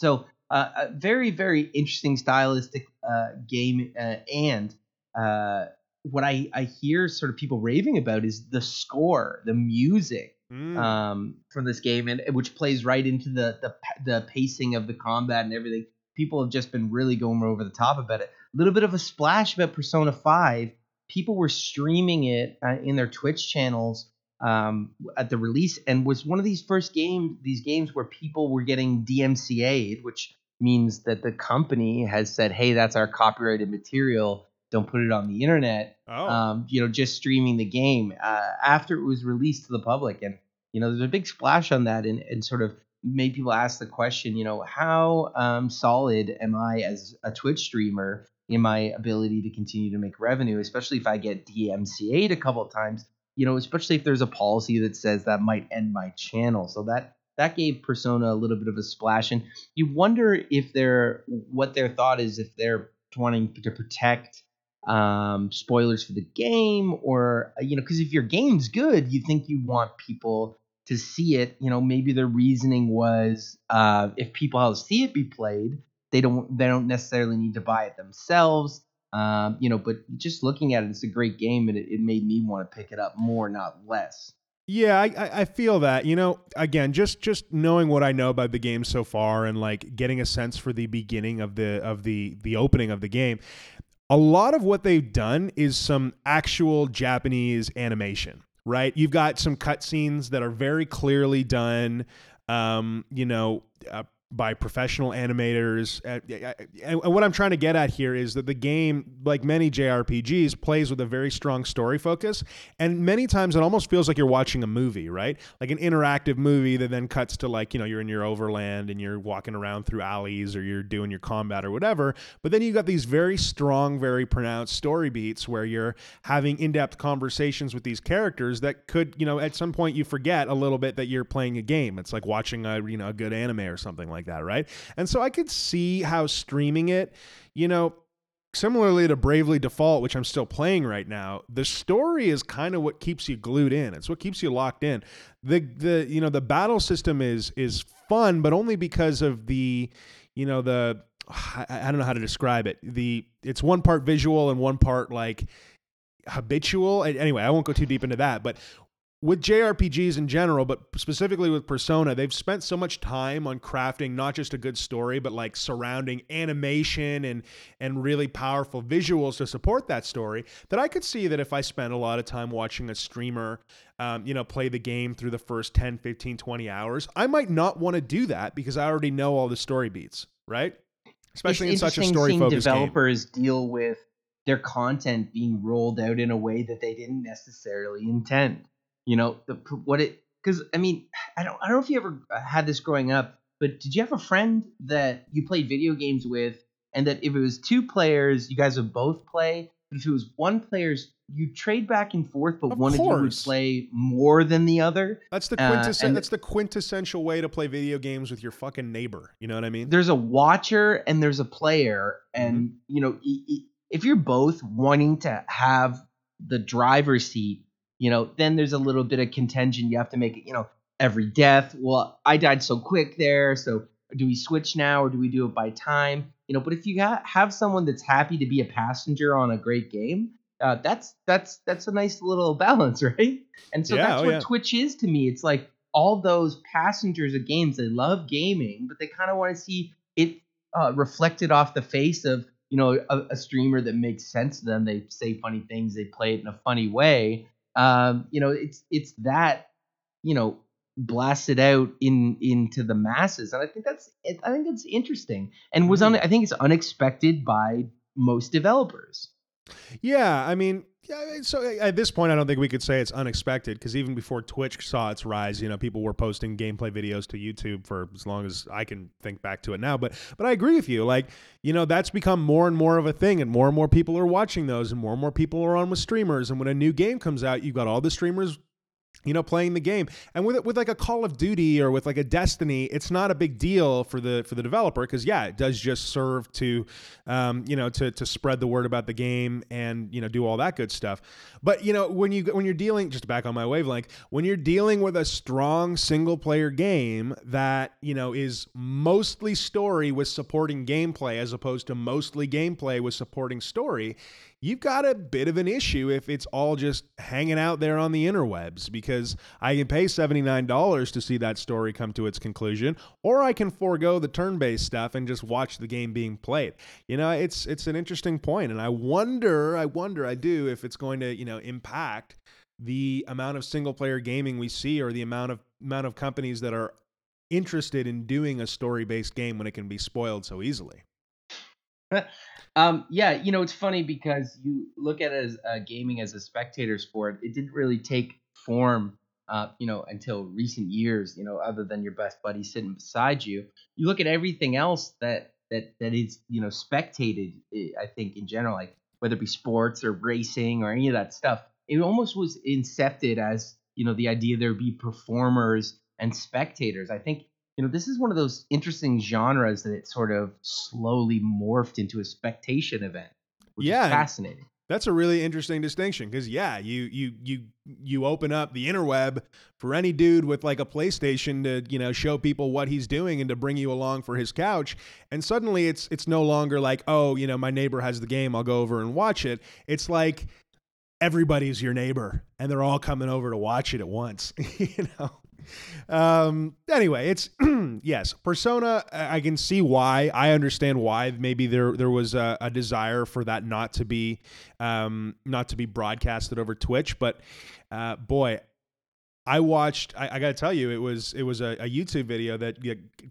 So uh, a very very interesting stylistic uh, game, uh, and uh, what I I hear sort of people raving about is the score, the music mm. um, from this game, and which plays right into the the the pacing of the combat and everything. People have just been really going over the top about it. A little bit of a splash about Persona Five. People were streaming it uh, in their Twitch channels um, at the release, and was one of these first games, these games where people were getting DMCA'd, which means that the company has said, "Hey, that's our copyrighted material. Don't put it on the internet." Oh. Um, you know, just streaming the game uh, after it was released to the public, and you know, there's a big splash on that, and, and sort of made people ask the question, you know, how um, solid am I as a Twitch streamer in my ability to continue to make revenue, especially if I get DMCA'd a couple of times, you know, especially if there's a policy that says that might end my channel. So that that gave Persona a little bit of a splash, and you wonder if they're what their thought is if they're wanting to protect um, spoilers for the game, or you know, because if your game's good, you think you want people to see it. You know, maybe their reasoning was uh, if people see it be played, they don't they don't necessarily need to buy it themselves. Um, you know, but just looking at it, it's a great game, and it, it made me want to pick it up more, not less. Yeah, I, I feel that. You know, again, just just knowing what I know about the game so far, and like getting a sense for the beginning of the of the the opening of the game, a lot of what they've done is some actual Japanese animation. Right, you've got some cutscenes that are very clearly done. Um, you know, uh, by professional animators. Uh, and what I'm trying to get at here is that the game, like many JRPGs, plays with a very strong story focus. And many times it almost feels like you're watching a movie, right? Like an interactive movie that then cuts to, like, you know, you're in your overland and you're walking around through alleys or you're doing your combat or whatever. But then you've got these very strong, very pronounced story beats where you're having in depth conversations with these characters that could, you know, at some point you forget a little bit that you're playing a game. It's like watching a, you know, a good anime or something like like that, right? And so I could see how streaming it, you know, similarly to Bravely Default, which I'm still playing right now, the story is kind of what keeps you glued in. It's what keeps you locked in. The the you know the battle system is is fun, but only because of the you know the I, I don't know how to describe it. The it's one part visual and one part like habitual. Anyway, I won't go too deep into that, but with JRPGs in general, but specifically with Persona, they've spent so much time on crafting not just a good story, but like surrounding animation and and really powerful visuals to support that story. That I could see that if I spent a lot of time watching a streamer, um, you know, play the game through the first 10, 15, 20 hours, I might not want to do that because I already know all the story beats, right? Especially it's in such a story focused game developers game. deal with their content being rolled out in a way that they didn't necessarily intend you know the what it because I mean I don't I don't know if you ever had this growing up, but did you have a friend that you played video games with, and that if it was two players, you guys would both play, but if it was one player's, you trade back and forth, but of one course. of you would play more than the other. That's the quintess- uh, that's the quintessential way to play video games with your fucking neighbor. You know what I mean? There's a watcher and there's a player, and mm-hmm. you know if you're both wanting to have the driver's seat you know, then there's a little bit of contention. You have to make it, you know, every death. Well, I died so quick there, so do we switch now or do we do it by time? You know, but if you have someone that's happy to be a passenger on a great game, uh, that's that's that's a nice little balance, right? And so yeah, that's oh, what yeah. Twitch is to me. It's like all those passengers of games. They love gaming, but they kind of want to see it uh, reflected off the face of you know a, a, streamer that makes sense to them. They say funny things. They play it in a funny way um, you know, it's it's that you know blasted out in into the masses, and I think that's I think that's interesting, and was on. Mm-hmm. I think it's unexpected by most developers. Yeah, I mean, yeah, so at this point, I don't think we could say it's unexpected because even before Twitch saw its rise, you know, people were posting gameplay videos to YouTube for as long as I can think back to it now. But but I agree with you. Like, you know, that's become more and more of a thing, and more and more people are watching those, and more and more people are on with streamers. And when a new game comes out, you've got all the streamers you know playing the game. And with with like a call of duty or with like a destiny it's not a big deal for the for the developer because yeah it does just serve to um, you know to to spread the word about the game and you know do all that good stuff. But you know when you when you're dealing just back on my wavelength when you're dealing with a strong single player game that you know is mostly story with supporting gameplay as opposed to mostly gameplay with supporting story you've got a bit of an issue if it's all just hanging out there on the interwebs because I can pay $79 to see that story come to its conclusion or I can forego the turn-based stuff and just watch the game being played. You know, it's it's an interesting point and I wonder, I wonder I do if it's going to, you know, impact the amount of single player gaming we see or the amount of amount of companies that are interested in doing a story based game when it can be spoiled so easily. Um, yeah, you know, it's funny because you look at it as uh, gaming as a spectator sport. It didn't really take form uh, you know, until recent years, you know, other than your best buddy sitting beside you, you look at everything else that that that is, you know, spectated. eh, I think in general, like whether it be sports or racing or any of that stuff, it almost was incepted as you know the idea there'd be performers and spectators. I think you know this is one of those interesting genres that it sort of slowly morphed into a spectation event, which Yeah. is fascinating. That's a really interesting distinction because yeah, you you you you open up the interweb for any dude with like a PlayStation to you know show people what he's doing and to bring you along for his couch, and suddenly it's it's no longer like oh you know my neighbor has the game I'll go over and watch it. It's like everybody's your neighbor and they're all coming over to watch it at once. you know. Um, anyway, it's yes, Persona. I can see why. I understand why. Maybe there there was a, a desire for that not to be um, not to be broadcasted over Twitch. But uh, boy, I watched. I, I got to tell you, it was it was a, a YouTube video that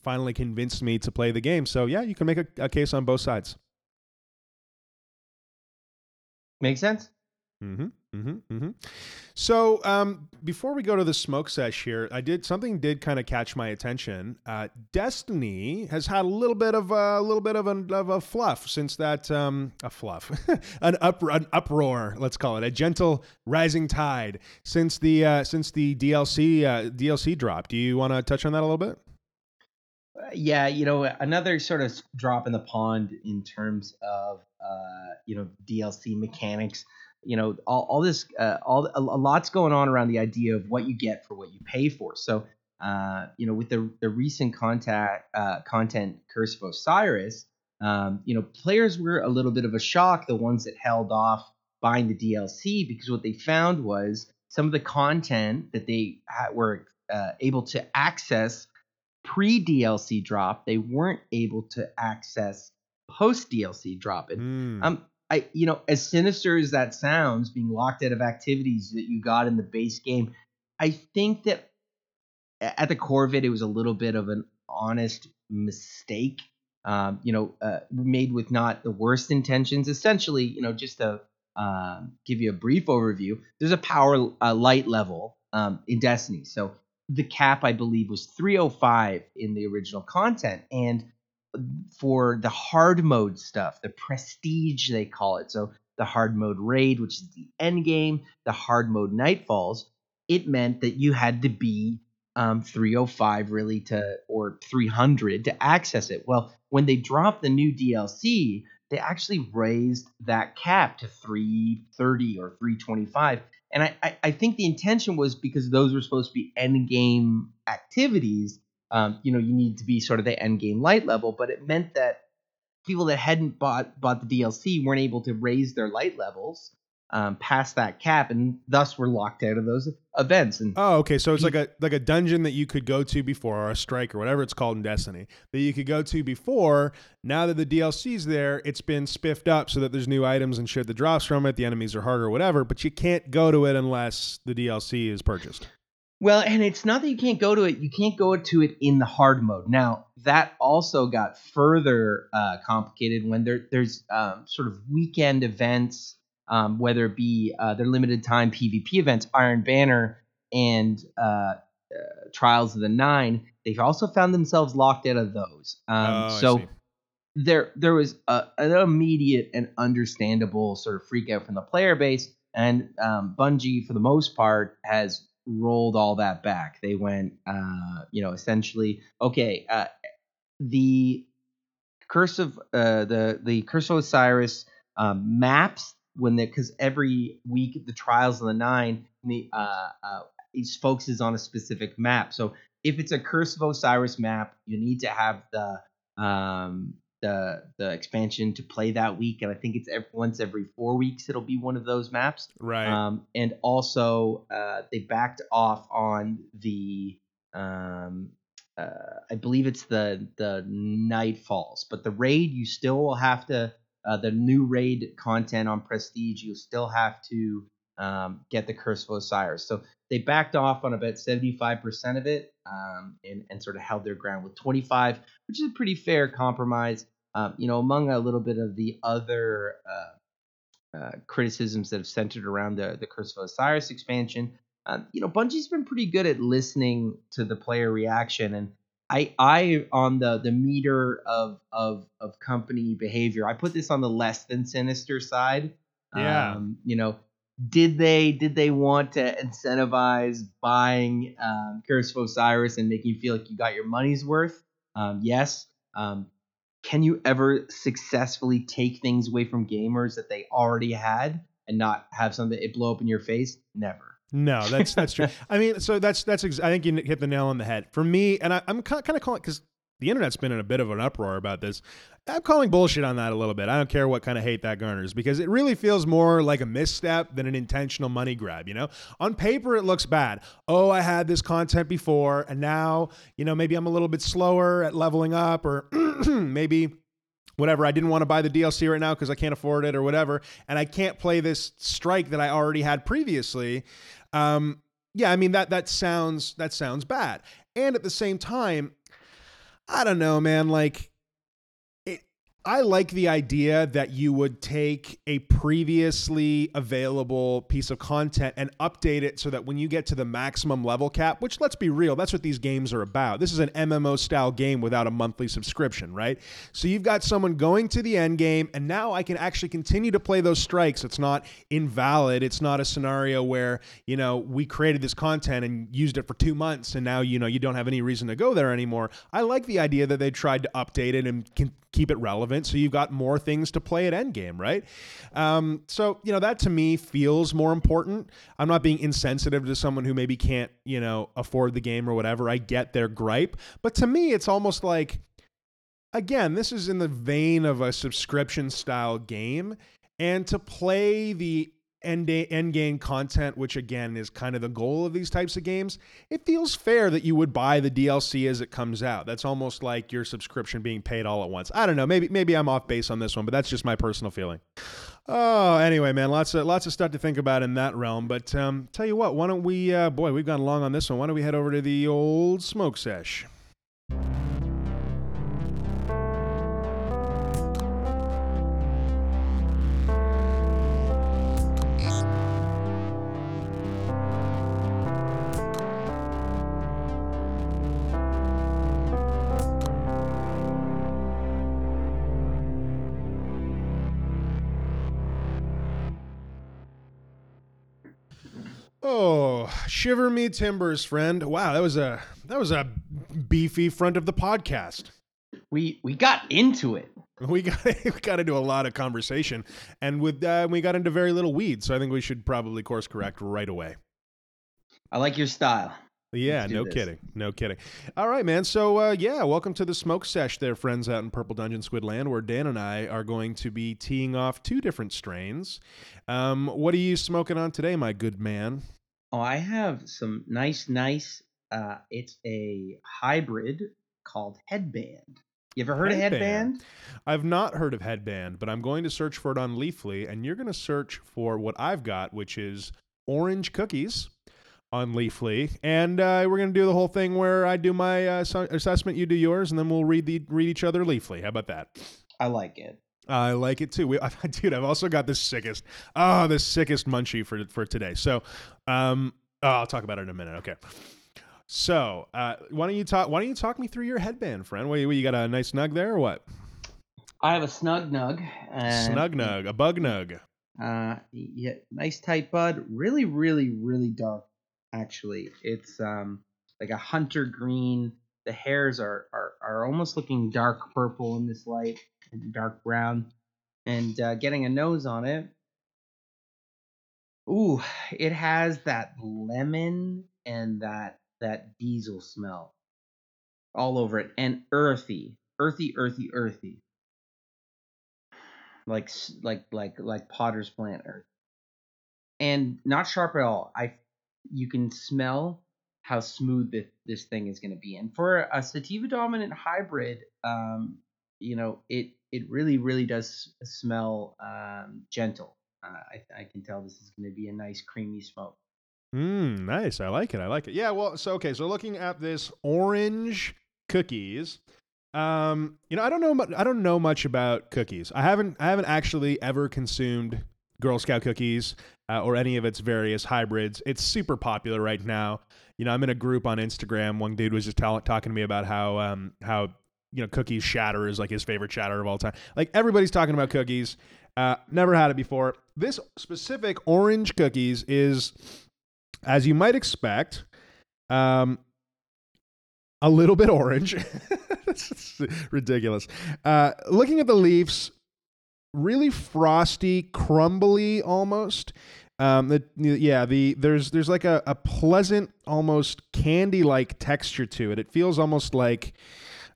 finally convinced me to play the game. So yeah, you can make a, a case on both sides. Makes sense. Mm-hmm. Mm-hmm. Mm-hmm. So um, before we go to the smoke sesh here, I did something did kind of catch my attention. Uh, Destiny has had a little bit of a little bit of a, of a fluff since that um, a fluff, an up an uproar. Let's call it a gentle rising tide since the uh, since the DLC uh, DLC drop. Do you want to touch on that a little bit? Uh, yeah, you know, another sort of drop in the pond in terms of uh, you know DLC mechanics. You know, all, all this, uh, all a, a lot's going on around the idea of what you get for what you pay for. So, uh, you know, with the the recent contact uh, content Curse of Osiris, um, you know, players were a little bit of a shock. The ones that held off buying the DLC because what they found was some of the content that they ha- were uh, able to access pre DLC drop, they weren't able to access post DLC drop. And Mm. um, I, you know, as sinister as that sounds, being locked out of activities that you got in the base game, I think that at the core of it, it was a little bit of an honest mistake. Um, you know, uh, made with not the worst intentions. Essentially, you know, just to um, give you a brief overview, there's a power uh, light level um, in Destiny. So the cap, I believe, was 305 in the original content, and for the hard mode stuff, the prestige they call it. So the hard mode raid, which is the end game, the hard mode nightfalls, it meant that you had to be um, 305 really to or 300 to access it. Well, when they dropped the new DLC, they actually raised that cap to 330 or 325. And I, I, I think the intention was because those were supposed to be end game activities um, you know, you need to be sort of the end game light level, but it meant that people that hadn't bought bought the DLC weren't able to raise their light levels um, past that cap, and thus were locked out of those events. And Oh, okay. So it's like a like a dungeon that you could go to before, or a strike, or whatever it's called in Destiny, that you could go to before. Now that the DLC's there, it's been spiffed up so that there's new items and shit that drops from it. The enemies are harder, or whatever. But you can't go to it unless the DLC is purchased. Well, and it's not that you can't go to it; you can't go to it in the hard mode. Now, that also got further uh, complicated when there there's um, sort of weekend events, um, whether it be uh, their limited time PvP events, Iron Banner, and uh, uh, Trials of the Nine. They've also found themselves locked out of those. Um, Oh, so there there was a, an immediate and understandable sort of freak out from the player base, and um, Bungie, for the most part, has rolled all that back. They went, uh, you know, essentially, okay, uh, the curse of uh, the the curse of Osiris um, maps when they because every week the trials of the nine the uh, uh, each focuses on a specific map. So if it's a curse of Osiris map, you need to have the um, the the expansion to play that week, and I think it's ev once every four weeks. It'll be one of those maps. Right. Um, and also, uh, they backed off on the, um, uh, I believe it's the the Nightfalls, but the raid you still will have to. Uh, the new raid content on Prestige, you still have to um, get the Curse of Osiris. So they backed off on about 75% of it um, and, and sort of held their ground with 25, which is a pretty fair compromise. Um, you know, among a little bit of the other uh, uh, criticisms that have centered around the the Curse of Osiris expansion. uh, you know, Bungie's been pretty good at listening to the player reaction, and I, I on the the meter of of of company behavior, I put this on the less than sinister side. Yeah. Um, you know, did they did they want to incentivize buying um, Curse of Osiris and making you feel like you got your money's worth? Um, yes. Um, can you ever successfully take things away from gamers that they already had and not have something it blow up in your face? Never. No, that's that's true. I mean, so that's that's ex- I think you hit the nail on the head for me, and I, I'm kind of calling because the internet's been in a bit of an uproar about this. I'm calling bullshit on that a little bit. I don't care what kind of hate that garners because it really feels more like a misstep than an intentional money grab, you know? On paper it looks bad. Oh, I had this content before and now, you know, maybe I'm a little bit slower at leveling up or maybe whatever. I didn't want to buy the DLC right now because I can't afford it or whatever, and I can't play this strike that I already had previously. Um, yeah, I mean that that sounds that sounds bad. And at the same time, I don't know, man. Like, I like the idea that you would take a previously available piece of content and update it so that when you get to the maximum level cap, which let's be real, that's what these games are about. This is an MMO style game without a monthly subscription, right? So you've got someone going to the end game, and now I can actually continue to play those strikes. It's not invalid. It's not a scenario where, you know, we created this content and used it for two months, and now, you know, you don't have any reason to go there anymore. I like the idea that they tried to update it and can keep it relevant so you've got more things to play at endgame right? Um, so you know that to me feels more important. I'm not being insensitive to someone who maybe can't you know afford the game or whatever. I get their gripe. But to me it's almost like again this is in the vein of a subscription style game and to play the end, end game content, which again is kind of the goal of these types of games, it feels fair that you would buy the DLC as it comes out. That's almost like your subscription being paid all at once. I don't know. Maybe maybe I'm off base on this one, but that's just my personal feeling. Oh, anyway, man, lots of lots of stuff to think about in that realm. But um, tell you what, why don't we? Uh, boy, we've gone long on this one. Why don't we head over to the old smoke sesh? Shiver me timbers, friend! Wow, that was a that was a beefy front of the podcast. We we got into it. We got we got into a lot of conversation, and with uh, we got into very little weed. So I think we should probably course correct right away. I like your style. Yeah, no this. kidding, no kidding. All right, man. So uh, yeah, welcome to the smoke sesh, there, friends out in Purple Dungeon Squid Land, where Dan and I are going to be teeing off two different strains. Um, what are you smoking on today, my good man? Oh, I have some nice, nice. Uh, it's a hybrid called Headband. You ever heard Headband. of Headband? I've not heard of Headband, but I'm going to search for it on Leafly, and you're going to search for what I've got, which is orange cookies on Leafly, and uh, we're going to do the whole thing where I do my uh, assessment, you do yours, and then we'll read the read each other Leafly. How about that? I like it. I like it too. We, dude, I've also got the sickest, oh, the sickest munchie for for today. So, um, oh, I'll talk about it in a minute. Okay. So, uh, why don't you talk? Why don't you talk me through your headband, friend? What, you, you got a nice nug there, or what? I have a snug nug. And, Snug nug, a bug nug. Uh, yeah, nice tight bud. Really, really, really dark. Actually, it's um like a hunter green. The hairs are are, are almost looking dark purple in this light, dark brown, and uh, getting a nose on it. Ooh, it has that lemon and that that diesel smell all over it, and earthy, earthy, earthy, earthy. Like like like like potter's plant earth. And not sharp at all. I you can smell how smooth this, this thing is going to be. And for a sativa dominant hybrid um you know it it really really does smell um gentle uh, I, I can tell this is going to be a nice creamy smoke Mm, nice. I like it. I like it. Yeah. Well, so okay. So looking at this orange cookies, um, you know, I don't know. I don't know much about cookies. I haven't. I haven't actually ever consumed Girl Scout cookies. uh, or any of its various hybrids. It's super popular right now. You know, I'm in a group on Instagram. One dude was just talking to me about how um, how you know cookies shatter is like his favorite shatter of all time. Like everybody's talking about cookies. Uh, never had it before. This specific orange cookies is, as you might expect, um, a little bit orange. It's ridiculous. Uh, looking at the leaves, really frosty, crumbly almost. Um, the, yeah, the there's there's like a, a pleasant, almost candy like texture to it. It feels almost like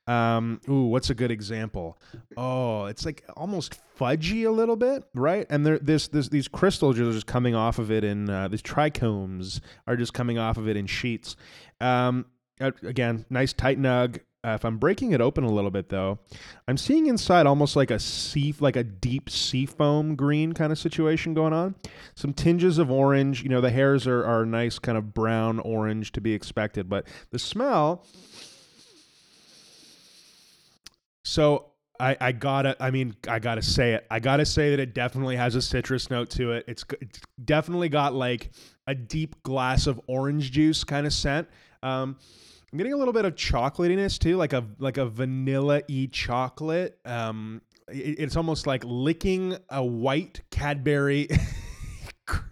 um, ooh, what's a good example? Oh, it's like almost fudgy a little bit, right? And there, this, this, these crystals are just coming off of it in uh, these trichomes are just coming off of it in sheets. Um, again, nice tight nug. Uh, if I'm breaking it open a little bit, though, I'm seeing inside almost like a sea, like a deep sea foam green kind of situation going on. Some tinges of orange. You know, the hairs are are nice, kind of brown orange to be expected, but the smell so I, I gotta, I mean, I gotta say it. I gotta say that it definitely has a citrus note to it. It's, it's definitely got like a deep glass of orange juice kind of scent. Um, I'm getting a little bit of chocolatiness too, like a like a vanilla e chocolate. Um, it, it's almost like licking a white Cadbury.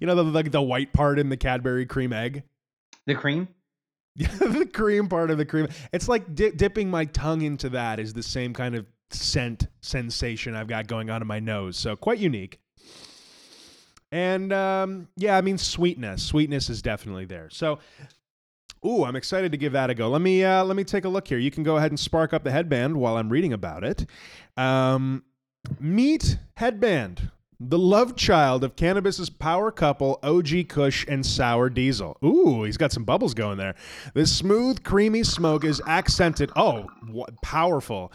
you know the like the white part in the Cadbury cream egg. The cream. the cream part of the cream. It's like di- dipping my tongue into that is the same kind of scent sensation I've got going on in my nose. So quite unique. And um, yeah, I mean sweetness. Sweetness is definitely there. So Ooh, I'm excited to give that a go. Let me uh, let me take a look here. You can go ahead and spark up the headband while I'm reading about it. Um, meet headband the love child of cannabis's power couple, OG Kush and Sour Diesel. Ooh, he's got some bubbles going there. This smooth, creamy smoke is accented. Oh, what, powerful.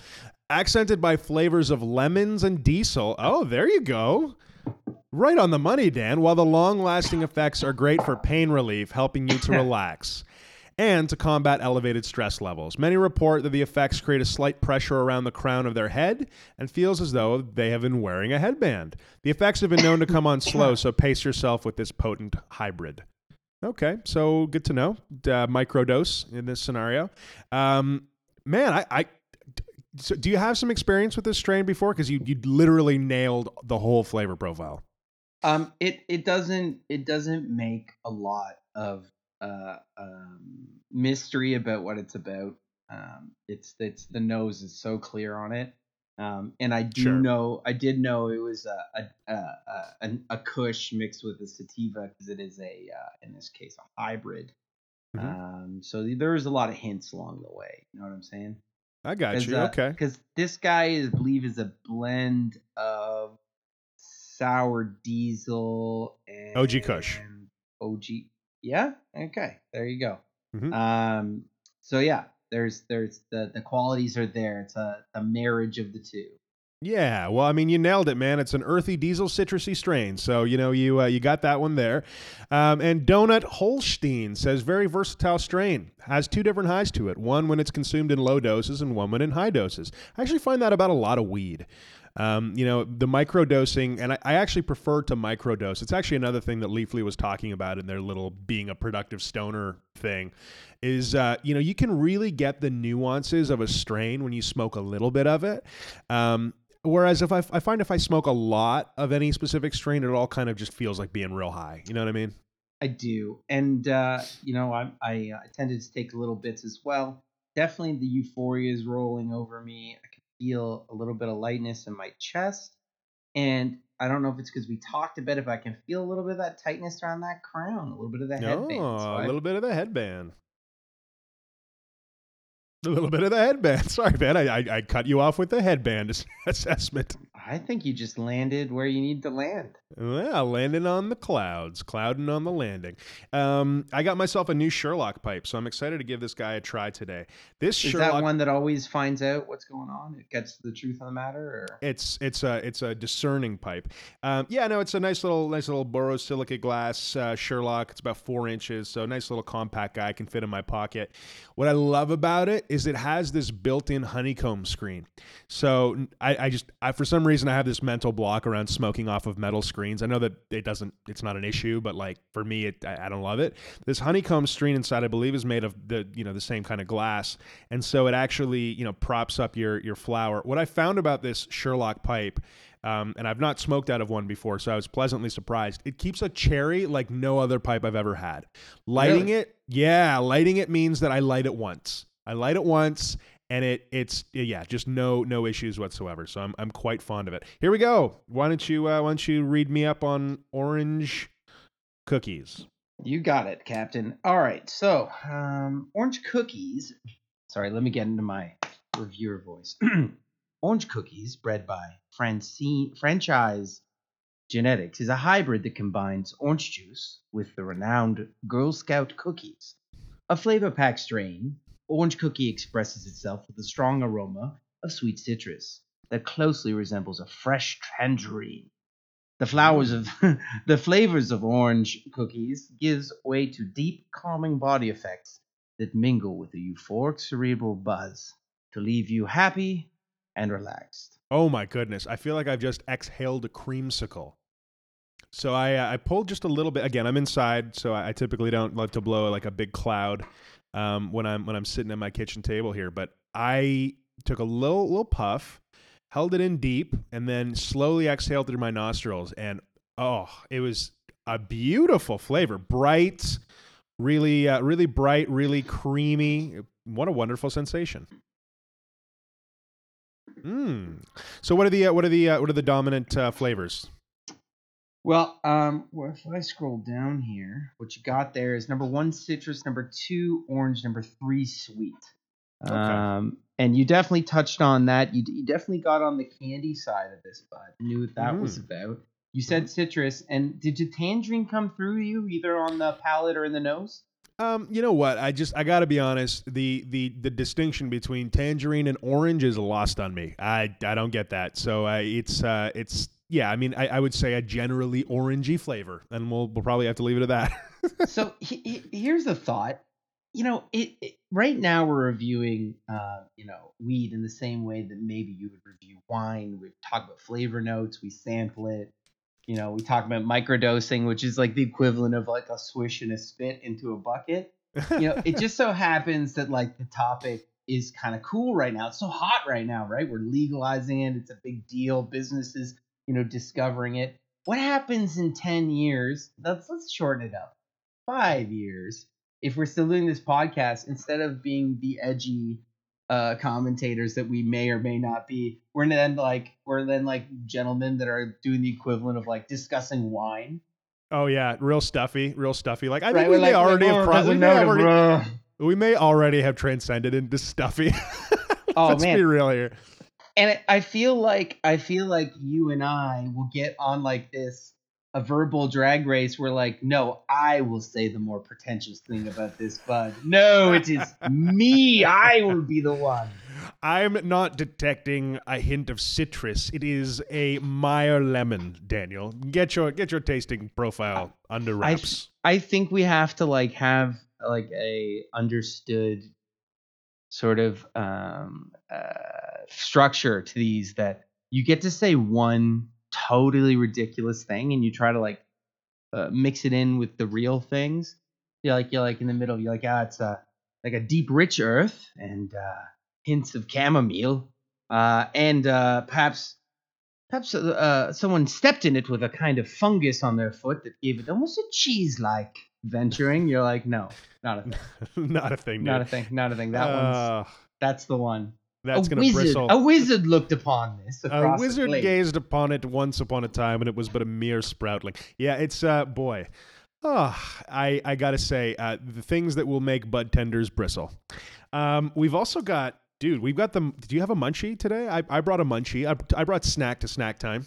Accented by flavors of lemons and diesel. Oh, there you go. Right on the money, Dan. While the long lasting effects are great for pain relief, helping you to relax and to combat elevated stress levels. Many report that the effects create a slight pressure around the crown of their head and feels as though they have been wearing a headband. The effects have been known to come on slow, so pace yourself with this potent hybrid. Okay, so good to know. Uh, microdose in this scenario. Um, man, I, I so do you have some experience with this strain before? Because you you literally nailed the whole flavor profile. Um, it it doesn't it doesn't make a lot of uh, um, mystery about what it's about. Um, it's it's the nose is so clear on it, um, and I do Sure. know I did know it was a a a, a, a Kush mixed with a sativa because it is a uh, in this case a hybrid. Mhm. Um, so there's a lot of hints along the way. You know what I'm saying? I got you. okay. Because this guy is I believe is a blend of sour diesel and OG Kush. OG. Yeah. Okay. There you go. Mhm. Um. So yeah, there's there's the the qualities are there. It's a a marriage of the two. Yeah, well, I mean, you nailed it, man. It's an earthy diesel citrusy strain, so you know you uh, you got that one there. Um, and Donut Holstein says very versatile strain has two different highs to it. One when it's consumed in low doses, and one when in high doses. I actually find that about a lot of weed. Um, you know, the micro dosing, and I, I actually prefer to micro dose. It's actually another thing that Leafly was talking about in their little being a productive stoner thing. Is uh, you know you can really get the nuances of a strain when you smoke a little bit of it. Um, Whereas if I, I find if I smoke a lot of any specific strain, it all kind of just feels like being real high. You know what I mean? I do, and uh, you know, I I, uh, I tended to take little bits as well. Definitely, the euphoria is rolling over me. Feel a little bit of lightness in my chest, and I don't know if it's because we talked about it, but I can feel a little bit of that tightness around that crown, a little bit of that headband. Oh, So a I- little bit of the headband. A little bit of the headband. Sorry, man. I, I, I cut you off with the headband assessment. I think you just landed where you need to land. Well, landing on the clouds, clouding on the landing. Um, I got myself a new Sherlock pipe, so I'm excited to give this guy a try today. This Is Sherlock that one that always finds out what's going on? It gets the truth of the matter, or It's it's a it's a discerning pipe. Um, yeah, no, it's a nice little nice little borosilicate glass uh, Sherlock. It's about four inches, so nice little compact guy. can fit in my pocket. What I love about it is it has this built-in honeycomb screen. So I, I just I, for some reason reason I have this mental block around smoking off of metal screens. I know that it doesn't, it's not an issue, but like for me, it, I, I don't love it. This honeycomb screen inside, I believe, is made of the, you know, the same kind of glass, and so it actually, you know, props up your your flower. What I found about this Sherlock pipe. Um, and I've not smoked out of one before, so I was pleasantly surprised. It keeps a cherry like no other pipe I've ever had. Lighting Really? it, yeah, lighting it means that I light it once. I light it once, and it it's yeah, just no no issues whatsoever. So I'm I'm quite fond of it. Here we go. Why don't you uh, why don't you read me up on orange cookies? You got it, Captain. All right, so um, orange cookies. Sorry, let me get into my reviewer voice. orange cookies, bred by Francine Franchise Genetics, is a hybrid that combines orange juice with the renowned Girl Scout cookies. A flavor pack strain, orange cookie expresses itself with a strong aroma of sweet citrus that closely resembles a fresh tangerine. The flowers of the flavors of orange cookies gives way to deep calming body effects that mingle with a euphoric cerebral buzz to leave you happy and relaxed. Oh my goodness! I feel like I've just exhaled a creamsicle. So I uh, I pulled just a little bit. Again, I'm inside, so I, typically don't love to blow like a big cloud um, when I'm when I'm sitting at my kitchen table here. But I took a little little puff, held it in deep, and then slowly exhaled through my nostrils. And oh, it was a beautiful flavor, bright, really uh, really bright, really creamy. What a wonderful sensation. Mm. So what are the uh, what are the uh, what are the dominant uh, flavors? Well, um, well, if I scroll down here, what you got there is number one citrus, number two orange, number three sweet. Okay. Um, and you definitely touched on that. You, you definitely got on the candy side of this, bud. Knew what that was about. You said citrus, and did the tangerine come through you either on the palate or in the nose? Um, you know what? I just I got to be honest. The the the distinction between tangerine and orange is lost on me. I I don't get that. So uh, it's uh it's yeah. I mean I, I would say a generally orangey flavor, and we'll we'll probably have to leave it at that. so he, he- here's the thought. You know it, it right now we're reviewing uh you know weed in the same way that maybe you would review wine. We talk about flavor notes we sample it. You know we talk about microdosing which is like the equivalent of like a swish and a spit into a bucket. You know it just so happens that like the topic is kind of cool right now. It's so hot right now right? We're legalizing it. It's a big deal. Businesses you know discovering it what happens in 10 years let's let's shorten it up five years if we're still doing this podcast instead of being the edgy uh commentators that we may or may not be we're then like we're then like gentlemen that are doing the equivalent of like discussing wine oh yeah, real stuffy, real stuffy. Like I think right we we're may like, already like, have oh, we, may already, bro. we may already have transcended into stuffy. Oh, Let's man. be real here. And it, I feel like I feel like you and I will get on like this a verbal drag race where like no I will say the more pretentious thing about this bud no it is me I will be the one I'm not detecting a hint of citrus. It is a Meyer lemon, Daniel. Get your get your tasting profile under I- wraps. I think we have to like have like a understood sort of um, uh, structure to these that you get to say one totally ridiculous thing and you try to like uh, mix it in with the real things. You're like you're like in the middle. You're like ah, it's a like a deep, rich earth and uh, hints of chamomile, uh, and uh, perhaps perhaps uh, someone stepped in it with a kind of fungus on their foot that gave it almost a cheese-like venturing. You're like, no, not a thing, not a thing, dude. not a thing, not a thing. That one's Uh, that's the one. That's a gonna wizard, bristle. a wizard looked upon this. A wizard gazed upon it once upon a time, and it was but a mere sproutling. Yeah, it's uh, boy. Oh, I I gotta say, uh, the things that will make bud tenders bristle. Um, we've also got, dude. We've got the. Do you have a munchie today? I, I brought a munchie. I, I brought snack to snack time.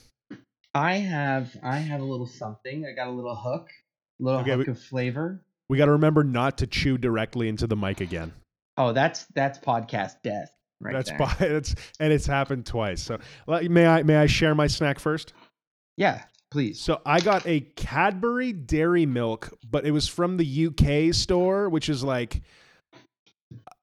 I have, I have a little something. I got a little hook, a little Okay, hook we- of flavor. We got to remember not to chew directly into the mic again. Oh, that's that's podcast death right that's by, that's and it's happened twice. So may I may I share my snack first? yeah, please. So I got a Cadbury Dairy Milk, but it was from the UK store, which is like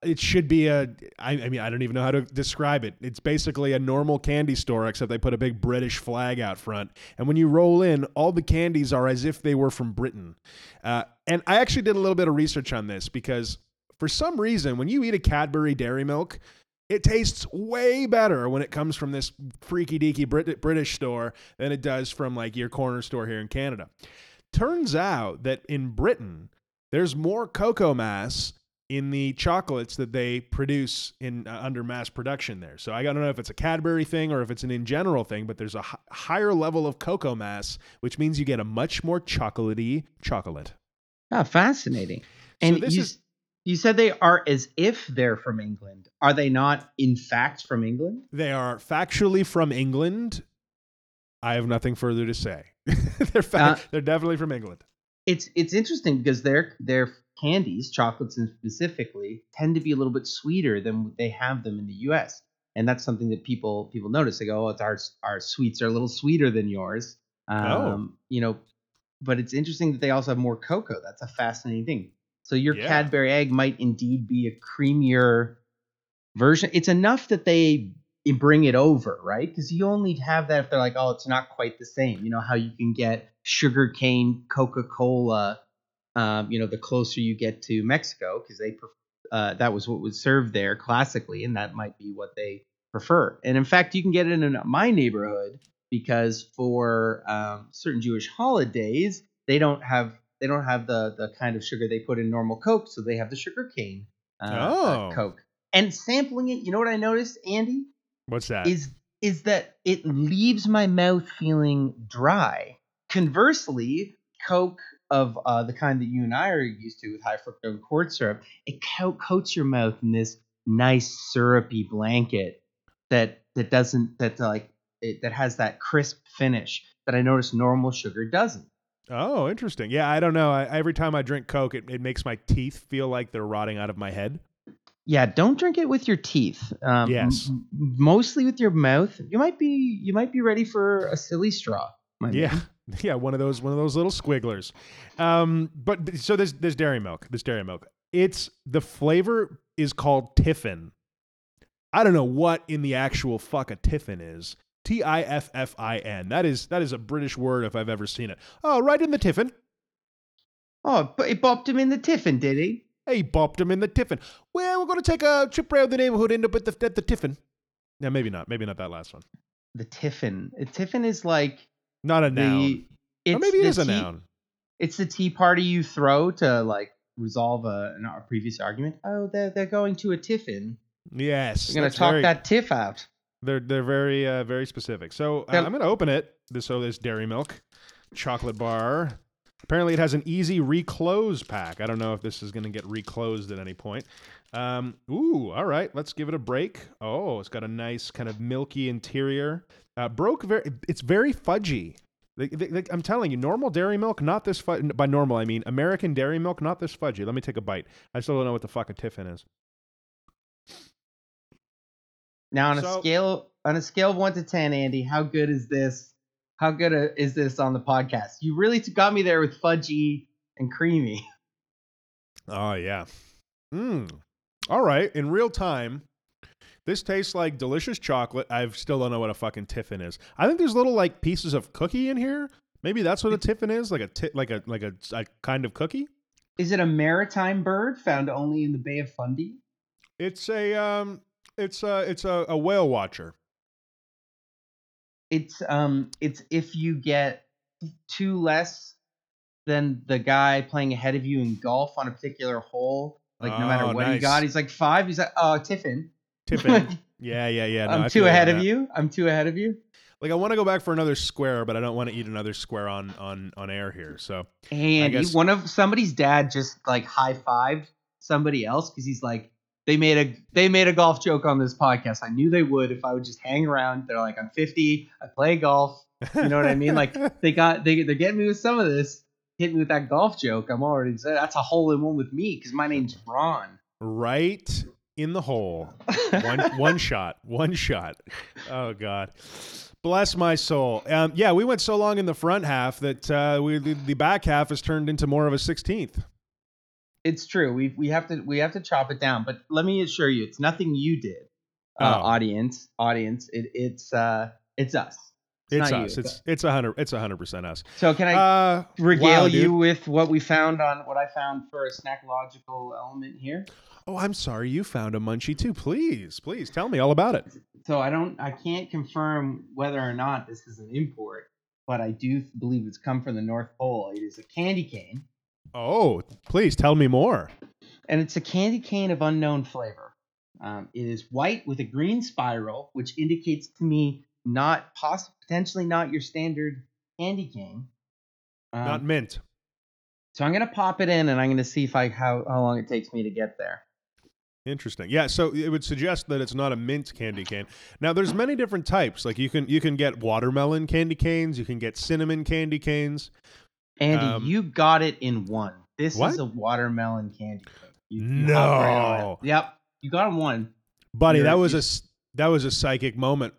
it should be a. I, I mean, I don't even know how to describe it. It's basically a normal candy store, except they put a big British flag out front. And when you roll in, all the candies are as if they were from Britain. Uh, and I actually did a little bit of research on this because for some reason, when you eat a Cadbury Dairy Milk, it tastes way better when it comes from this freaky deaky Brit- British store than it does from like your corner store here in Canada. Turns out that in Britain, there's more cocoa mass in the chocolates that they produce in uh, under mass production there. So I don't know if it's a Cadbury thing or if it's an in general thing, but there's a h- higher level of cocoa mass, which means you get a much more chocolatey chocolate. Oh, fascinating. So And this you, is- you said they are as if they're from England. Are they not, in fact, from England? They are factually from England. I have nothing further to say. they're fa- Uh, they're definitely from England. It's it's interesting because their their candies, chocolates specifically, tend to be a little bit sweeter than they have them in the U.S. And that's something that people people notice. They go, "Oh, it's our our sweets are a little sweeter than yours." Um, Oh. you know, but it's interesting that they also have more cocoa. That's a fascinating thing. So your Yeah. Cadbury egg might indeed be a creamier version. It's enough that they bring it over, right? Because you only have that if they're like, oh, it's not quite the same. You know how you can get sugarcane Coca Cola. Um, you know, the closer you get to Mexico, because they uh, that was what was served there classically, and that might be what they prefer. And in fact, you can get it in my neighborhood because for um, certain Jewish holidays, they don't have they don't have the the kind of sugar they put in normal Coke, so they have the sugar cane uh, uh, Oh. Coke. And sampling it, you know what I noticed, Andy, What's that? is is that it leaves my mouth feeling dry. Conversely, Coke of uh, the kind that you and I are used to with high fructose corn syrup, it co- coats your mouth in this nice syrupy blanket that that doesn't that like it, that has that crisp finish that I notice normal sugar doesn't. Oh, interesting. Yeah, I don't know. I, every time I drink Coke, it, it makes my teeth feel like they're rotting out of my head. Yeah, don't drink it with your teeth. Um, Yes. m- mostly with your mouth. You might be you might be ready for a silly straw. Yeah. man. Yeah, one of those one of those little squigglers. Um, but so there's there's dairy milk. This dairy milk. It's the flavor is called Tiffin. I don't know what in the actual fuck a Tiffin is. T I F F I N. That is that is a British word if I've ever seen it. Oh, right in the Tiffin. Oh, but he bopped him in the tiffin, did he? Hey, he bopped him in the Tiffin. Well, we're going to take a trip around the neighborhood, and end up at the, at the Tiffin. Yeah, maybe not. Maybe not that last one. The tiffin. A tiffin is like Not a noun. the. It's or maybe it is a tea- noun. It's the tea party you throw to like resolve a, an- a previous argument. Oh, they're they're going to a tiffin. Yes. we're gonna talk very- that tiff out. They're they're very uh, very specific. So uh, I'm gonna open it. This so this dairy milk chocolate bar. Apparently, it has an easy reclose pack. I don't know if this is gonna get reclosed at any point. Um, ooh, all right. Let's give it a break. Oh, it's got a nice kind of milky interior. Uh, broke very. It's very fudgy. Like- like- like, I'm telling you, normal dairy milk, not this fudgy. By normal, I mean American dairy milk, not this fudgy. Let me take a bite. I still don't know what the fuck a tiffin is. Now on a So- scale on a scale of one to ten, Andy, how good is this? How good uh, is this on the podcast? You really got me there with fudgy and creamy. Oh yeah. Mm. All right. In real time, this tastes like delicious chocolate. I still don't know what a fucking tiffin is. I think there's little like pieces of cookie in here. Maybe that's what a tiffin is, like a ti- like a like a, a kind of cookie. Is it a maritime bird found only in the Bay of Fundy? It's a um, it's a it's a, a whale watcher. It's um, it's if you get two less than the guy playing ahead of you in golf on a particular hole. Like no matter Oh, what he nice. got, he's like five. He's like, oh, Tiffin. Tiffin. yeah, yeah, yeah. No, I'm too ahead of that. you. I'm too ahead of you. Like I want to go back for another square, but I don't want to eat another square on on on air here. So Andy, guess- one of somebody's dad just like high fived somebody else because he's like, they made a they made a golf joke on this podcast. I knew they would if I would just hang around. They're like, I'm 50, I play golf. You know what I mean? Like they got they they're getting me with some of this. Hit me with that golf joke. I'm already that's a hole in one with me because my name's Ron. right in the hole. one one shot, one shot. Oh God, bless my soul. Um, yeah, we went so long in the front half that uh, we the, the back half has turned into more of a sixteenth. It's true. We we have to we have to chop it down. But let me assure you, it's nothing you did, uh, Oh. audience. Audience. It, it's uh it's us. It's you, us. It's it's a hundred. It's a hundred percent us. So can I Uh, regale wow, you with what we found on what I found for a snackological element here? Oh, I'm sorry. You found a munchie too. Please, please tell me all about it. So I don't I can't confirm whether or not this is an import, but I do believe it's come from the North Pole. It is a candy cane, Oh, please tell me more. and it's a candy cane of unknown flavor. Um, it is white with a green spiral, which indicates to me not poss- potentially not your standard candy cane. Um, Not mint. so I'm gonna pop it in, and I'm gonna see if I how how long it takes me to get there. Interesting. Yeah, so it would suggest that it's not a mint candy cane. Now, there's many different types. Like you can you can get watermelon candy canes, you can get cinnamon candy canes. Andy, Um, you got it in one. This What? is a watermelon candy. You- you hopped right. No. Yep, you got one. Buddy, You're- that was a that was a psychic moment.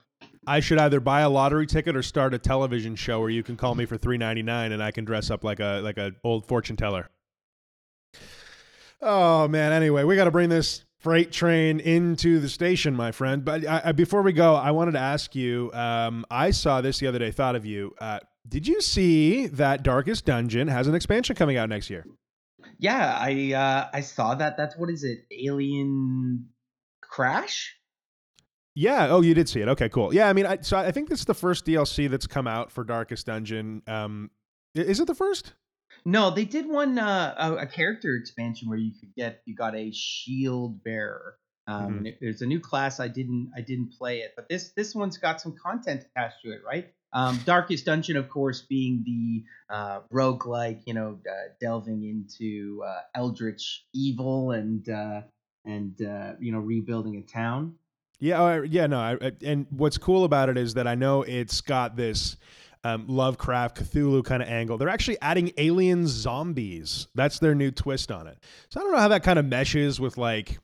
I should either buy a lottery ticket or start a television show where you can call me for three ninety nine and I can dress up like a like a old fortune teller. Oh man. Anyway, we got to bring this freight train into the station, my friend. But I, I, before we go, I wanted to ask you. Um, I saw this the other day. Thought of you. Uh, did you see that Darkest Dungeon has an expansion coming out next year? Yeah, I uh, I saw that. That's what is it? Alien Crash? Yeah. Oh, you did see it. Okay, cool. Yeah. I mean, I, so I think this is the first DLC that's come out for Darkest Dungeon. Um, is it the first? No, they did one uh, a, a character expansion where you could get you got a shield bearer. Um, Mhm. There's a new class. I didn't I didn't play it, but this this one's got some content attached to it, right? Um, Darkest Dungeon, of course, being the uh, roguelike, you know, uh, delving into uh, eldritch evil and uh, and uh, you know rebuilding a town. Yeah. oh, yeah. No. I- and what's cool about it is that I know it's got this um, Lovecraft Cthulhu kind of angle. They're actually adding alien zombies. That's their new twist on it. So I don't know how that kind of meshes with like.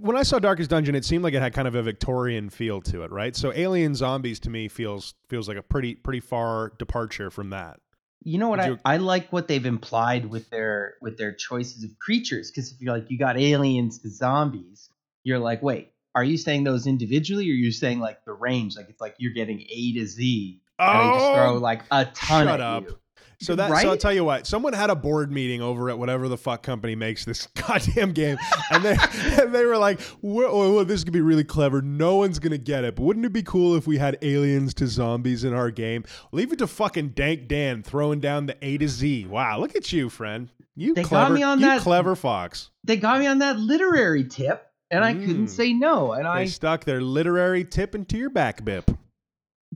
When I saw Darkest Dungeon, it seemed like it had kind of a Victorian feel to it, right? So alien zombies to me feels feels like a pretty pretty far departure from that. You know what Would I, you- I like what they've implied with their with their choices of creatures because if you're like you got aliens to zombies, you're like, wait, are you saying those individually or are you saying like the range? Like it's like you're getting A to Z and they just throw oh, like a ton Oh, shut up. you. So that so I'll tell you what, someone had a board meeting over at whatever the fuck company makes this goddamn game, and they and they were like, well, well, "This could be really clever. No one's gonna get it, but wouldn't it be cool if we had aliens to zombies in our game? Leave it to fucking Dank Dan throwing down the A to Z. Wow, look at you, friend. You They got clever, me on you that- clever fox. They got me on that literary tip and I Mm. couldn't say no. And They I stuck their literary tip into your back bip.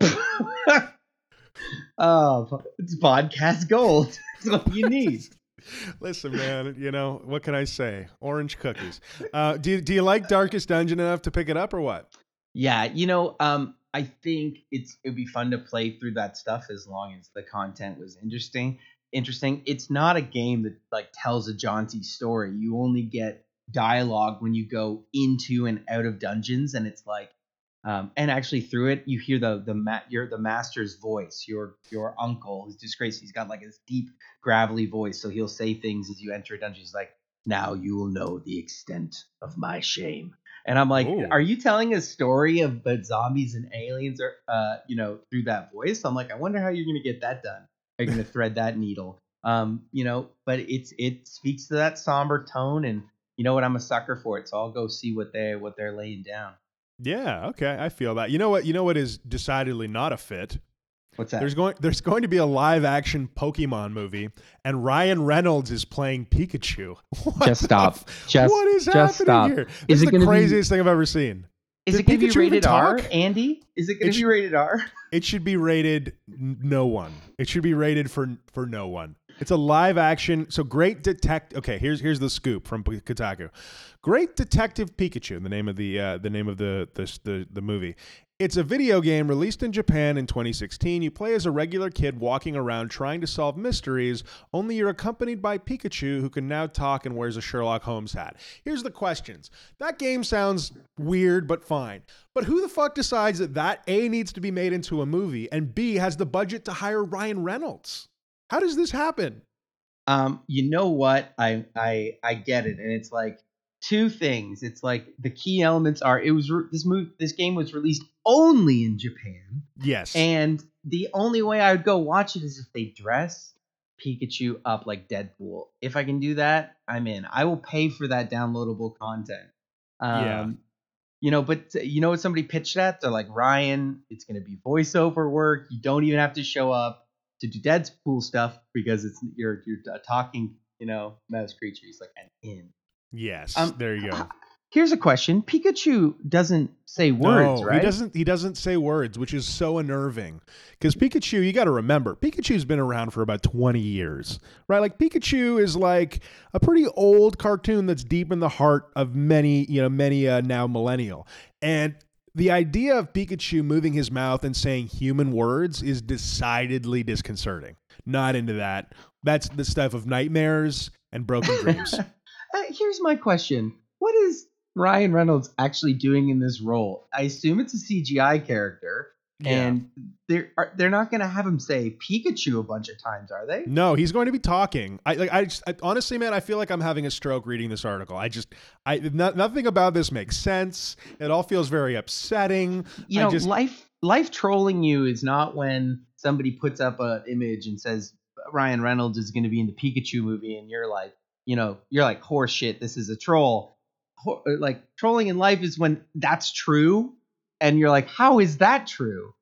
Oh, it's podcast gold. That's what you need. Listen, man, you know what can I say? Orange cookies. Uh, do you, do you like Darkest Dungeon enough to pick it up or what? Yeah, you know, um, I think it's it'd be fun to play through that stuff as long as the content was interesting. Interesting. It's not a game that like tells a jaunty story. You only get dialogue when you go into and out of dungeons, and it's like, um, and actually through it, you hear the the ma- your the master's voice. Your your uncle is disgraced. He's got like this deep gravelly voice, so he'll say things as you enter a dungeon. He's like, "Now you will know the extent of my shame." And I'm like, Ooh. are you telling a story of the zombies and aliens or uh, you know, through that voice? I'm like, I wonder how you're gonna get that done. Are you gonna thread that needle? Um, you know, but it's it speaks to that somber tone and you know what, I'm a sucker for it, so I'll go see what they what they're laying down. Yeah, okay, I feel that. You know what? You know what is decidedly not a fit. What's that? There's going there's going to be a live action Pokemon movie, and Ryan Reynolds is playing Pikachu. What Just stop. f- Just- what is just happening stop. here? Is This is, it the gonna be- craziest thing I've ever seen. Is Did it gonna be Pikachu rated R. Andy? Is it gonna be rated R? It should be rated no one. It should be rated for for no one. It's a live action. So great detect. Okay, here's here's the scoop from Kotaku. Great Detective Pikachu, the name of the uh, the name of the, the the the movie. It's a video game released in Japan in 2016. You play as a regular kid walking around trying to solve mysteries, only you're accompanied by Pikachu, who can now talk and wears a Sherlock Holmes hat. Here's the questions. That game sounds weird, but fine. But who the fuck decides that that A needs to be made into a movie and B has the budget to hire Ryan Reynolds? How does this happen? Um, you know what? I I I get it, and it's like two things. It's like the key elements are it was re- this move this game was released only in Japan, Yes. and the only way I would go watch it is if they dress Pikachu up like Deadpool. If I can do that, I'm in. I will pay for that downloadable content. Um, Yeah. You know, but you know what somebody pitched at? They're like, Ryan, it's going to be voiceover work. You don't even have to show up to do Deadpool stuff because it's you're you're a talking, you know, mouse creature. He's like, I'm in. yes. um, there you go. Here's a question: Pikachu doesn't say words, no, right? He doesn't. He doesn't say words, which is so unnerving. Because Pikachu, you got to remember, Pikachu's been around for about twenty years, right? Like Pikachu is like a pretty old cartoon that's deep in the heart of many, you know, many uh, now millennial. And the idea of Pikachu moving his mouth and saying human words is decidedly disconcerting. Not into that. That's the stuff of nightmares and broken dreams. Uh, here's my question: What is Ryan Reynolds actually doing in this role? I assume it's a CGI character, and they're are, they're not going to have him say Pikachu a bunch of times, are they? No, he's going to be talking. I like. I, just, I honestly, man, I feel like I'm having a stroke reading this article. I just, I no, nothing about this makes sense. It all feels very upsetting. You I know, just- life life trolling you is not when somebody puts up an image and says Ryan Reynolds is going to be in the Pikachu movie, and you're like, you know, you're like, horse shit, this is a troll. Ho- Like trolling in life is when that's true, and you're like, how is that true?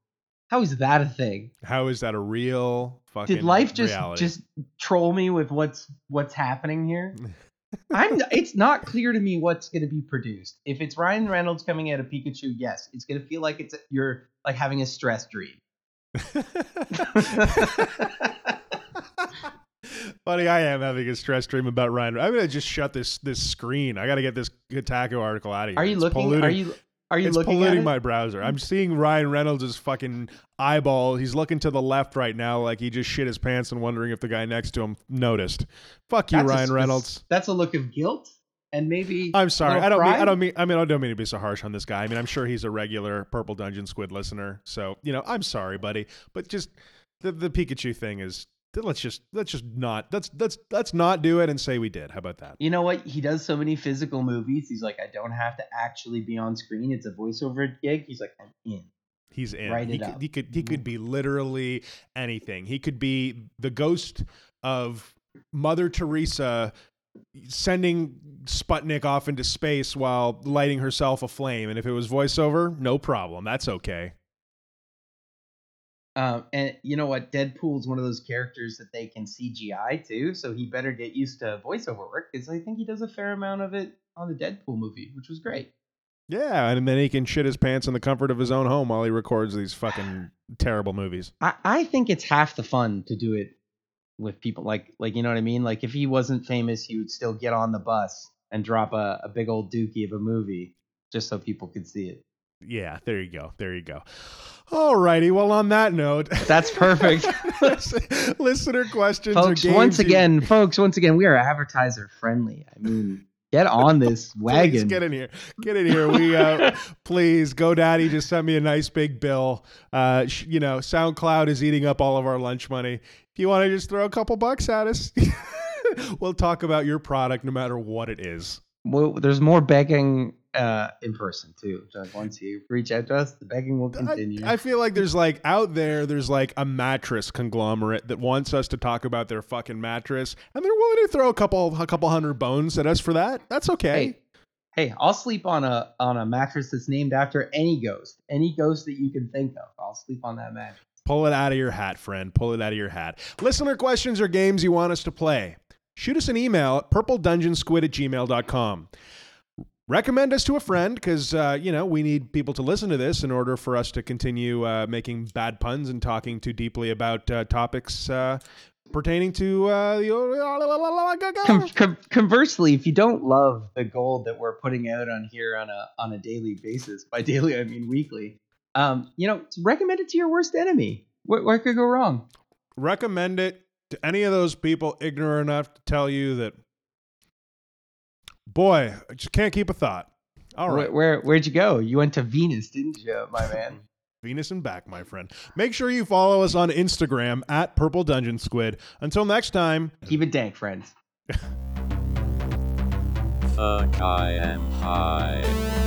How is that a thing? How is that a real fucking? Did life just reality? just troll me with what's what's happening here? I'm. It's not clear to me what's going to be produced. If it's Ryan Reynolds coming out of Pikachu, yes, it's going to feel like it's you're like having a stress dream. Funny, I am having a stress dream about Ryan. I'm gonna just shut this this screen. I got to get this Kotaku article out of here. Are you It's looking? Polluting, Are you are you it's looking polluting my browser. I'm seeing Ryan Reynolds' fucking eyeball. He's looking to the left right now, like he just shit his pants and wondering if the guy next to him noticed. Fuck you, That's Ryan spec- Reynolds. That's a look of guilt and maybe. I'm sorry. I don't mean. I don't mean. I mean. I don't mean to be so harsh on this guy. I mean, I'm sure he's a regular Purple Dungeon Squid listener. So you know, I'm sorry, buddy. But just the the Pikachu thing is. Let's just let's just not let's let's let's not do it and say we did. How about that? You know what? He does so many physical movies. He's like, I don't have to actually be on screen. It's a voiceover gig. He's like, I'm in. He's in. Write he, it could, up. he could he could mm-hmm. be literally anything. He could be the ghost of Mother Teresa sending Sputnik off into space while lighting herself aflame. And if it was voiceover, no problem. That's okay. Um, and you know what? Deadpool's one of those characters that they can CGI too, so he better get used to voiceover work because I think he does a fair amount of it on the Deadpool movie, which was great. Yeah, and then he can shit his pants in the comfort of his own home while he records these fucking terrible movies. I, I think it's half the fun to do it with people like like you know what I mean. Like if he wasn't famous, he would still get on the bus and drop a, a big old dookie of a movie just so people could see it. Yeah, there you go. There you go. All righty. Well, on that note, That's perfect. listener questions folks once you- again folks once again we are advertiser friendly i mean get on this Please wagon get in here. Get in here. We uh please GoDaddy just sent me a nice big bill. Uh sh- you know, SoundCloud is eating up all of our lunch money. If you want to just throw a couple bucks at us, we'll talk about your product no matter what it is. well, there's more begging uh in person too so once you reach out to us the begging will I, continue I feel like there's like out there there's like a mattress conglomerate that wants us to talk about their fucking mattress and they're willing to throw a couple a couple hundred bones at us for that. That's okay. hey hey i'll sleep on a on a mattress that's named after any ghost any ghost that you can think of i'll sleep on that mattress Pull it out of your hat, friend. Pull it out of your hat. Listener questions or games you want us to play. Shoot us an email at purpledungeonsquid at gmail.com. Recommend us to a friend because, uh, you know, we need people to listen to this in order for us to continue uh, making bad puns and talking too deeply about uh, topics uh, pertaining to uh, the. Com- com- conversely if you don't love the gold that we're putting out on here on a on a daily basis by daily i mean weekly um you know recommend it to your worst enemy what, what could go wrong Recommend it to any of those people ignorant enough to tell you that, boy, I just can't keep a thought. All right. Where, where where'd you go? You went to Venus, didn't you, my man? Venus and back, my friend. Make sure you follow us on Instagram at Purple Dungeon Squid. Until next time, Keep it dank, friends. Fuck, I am high.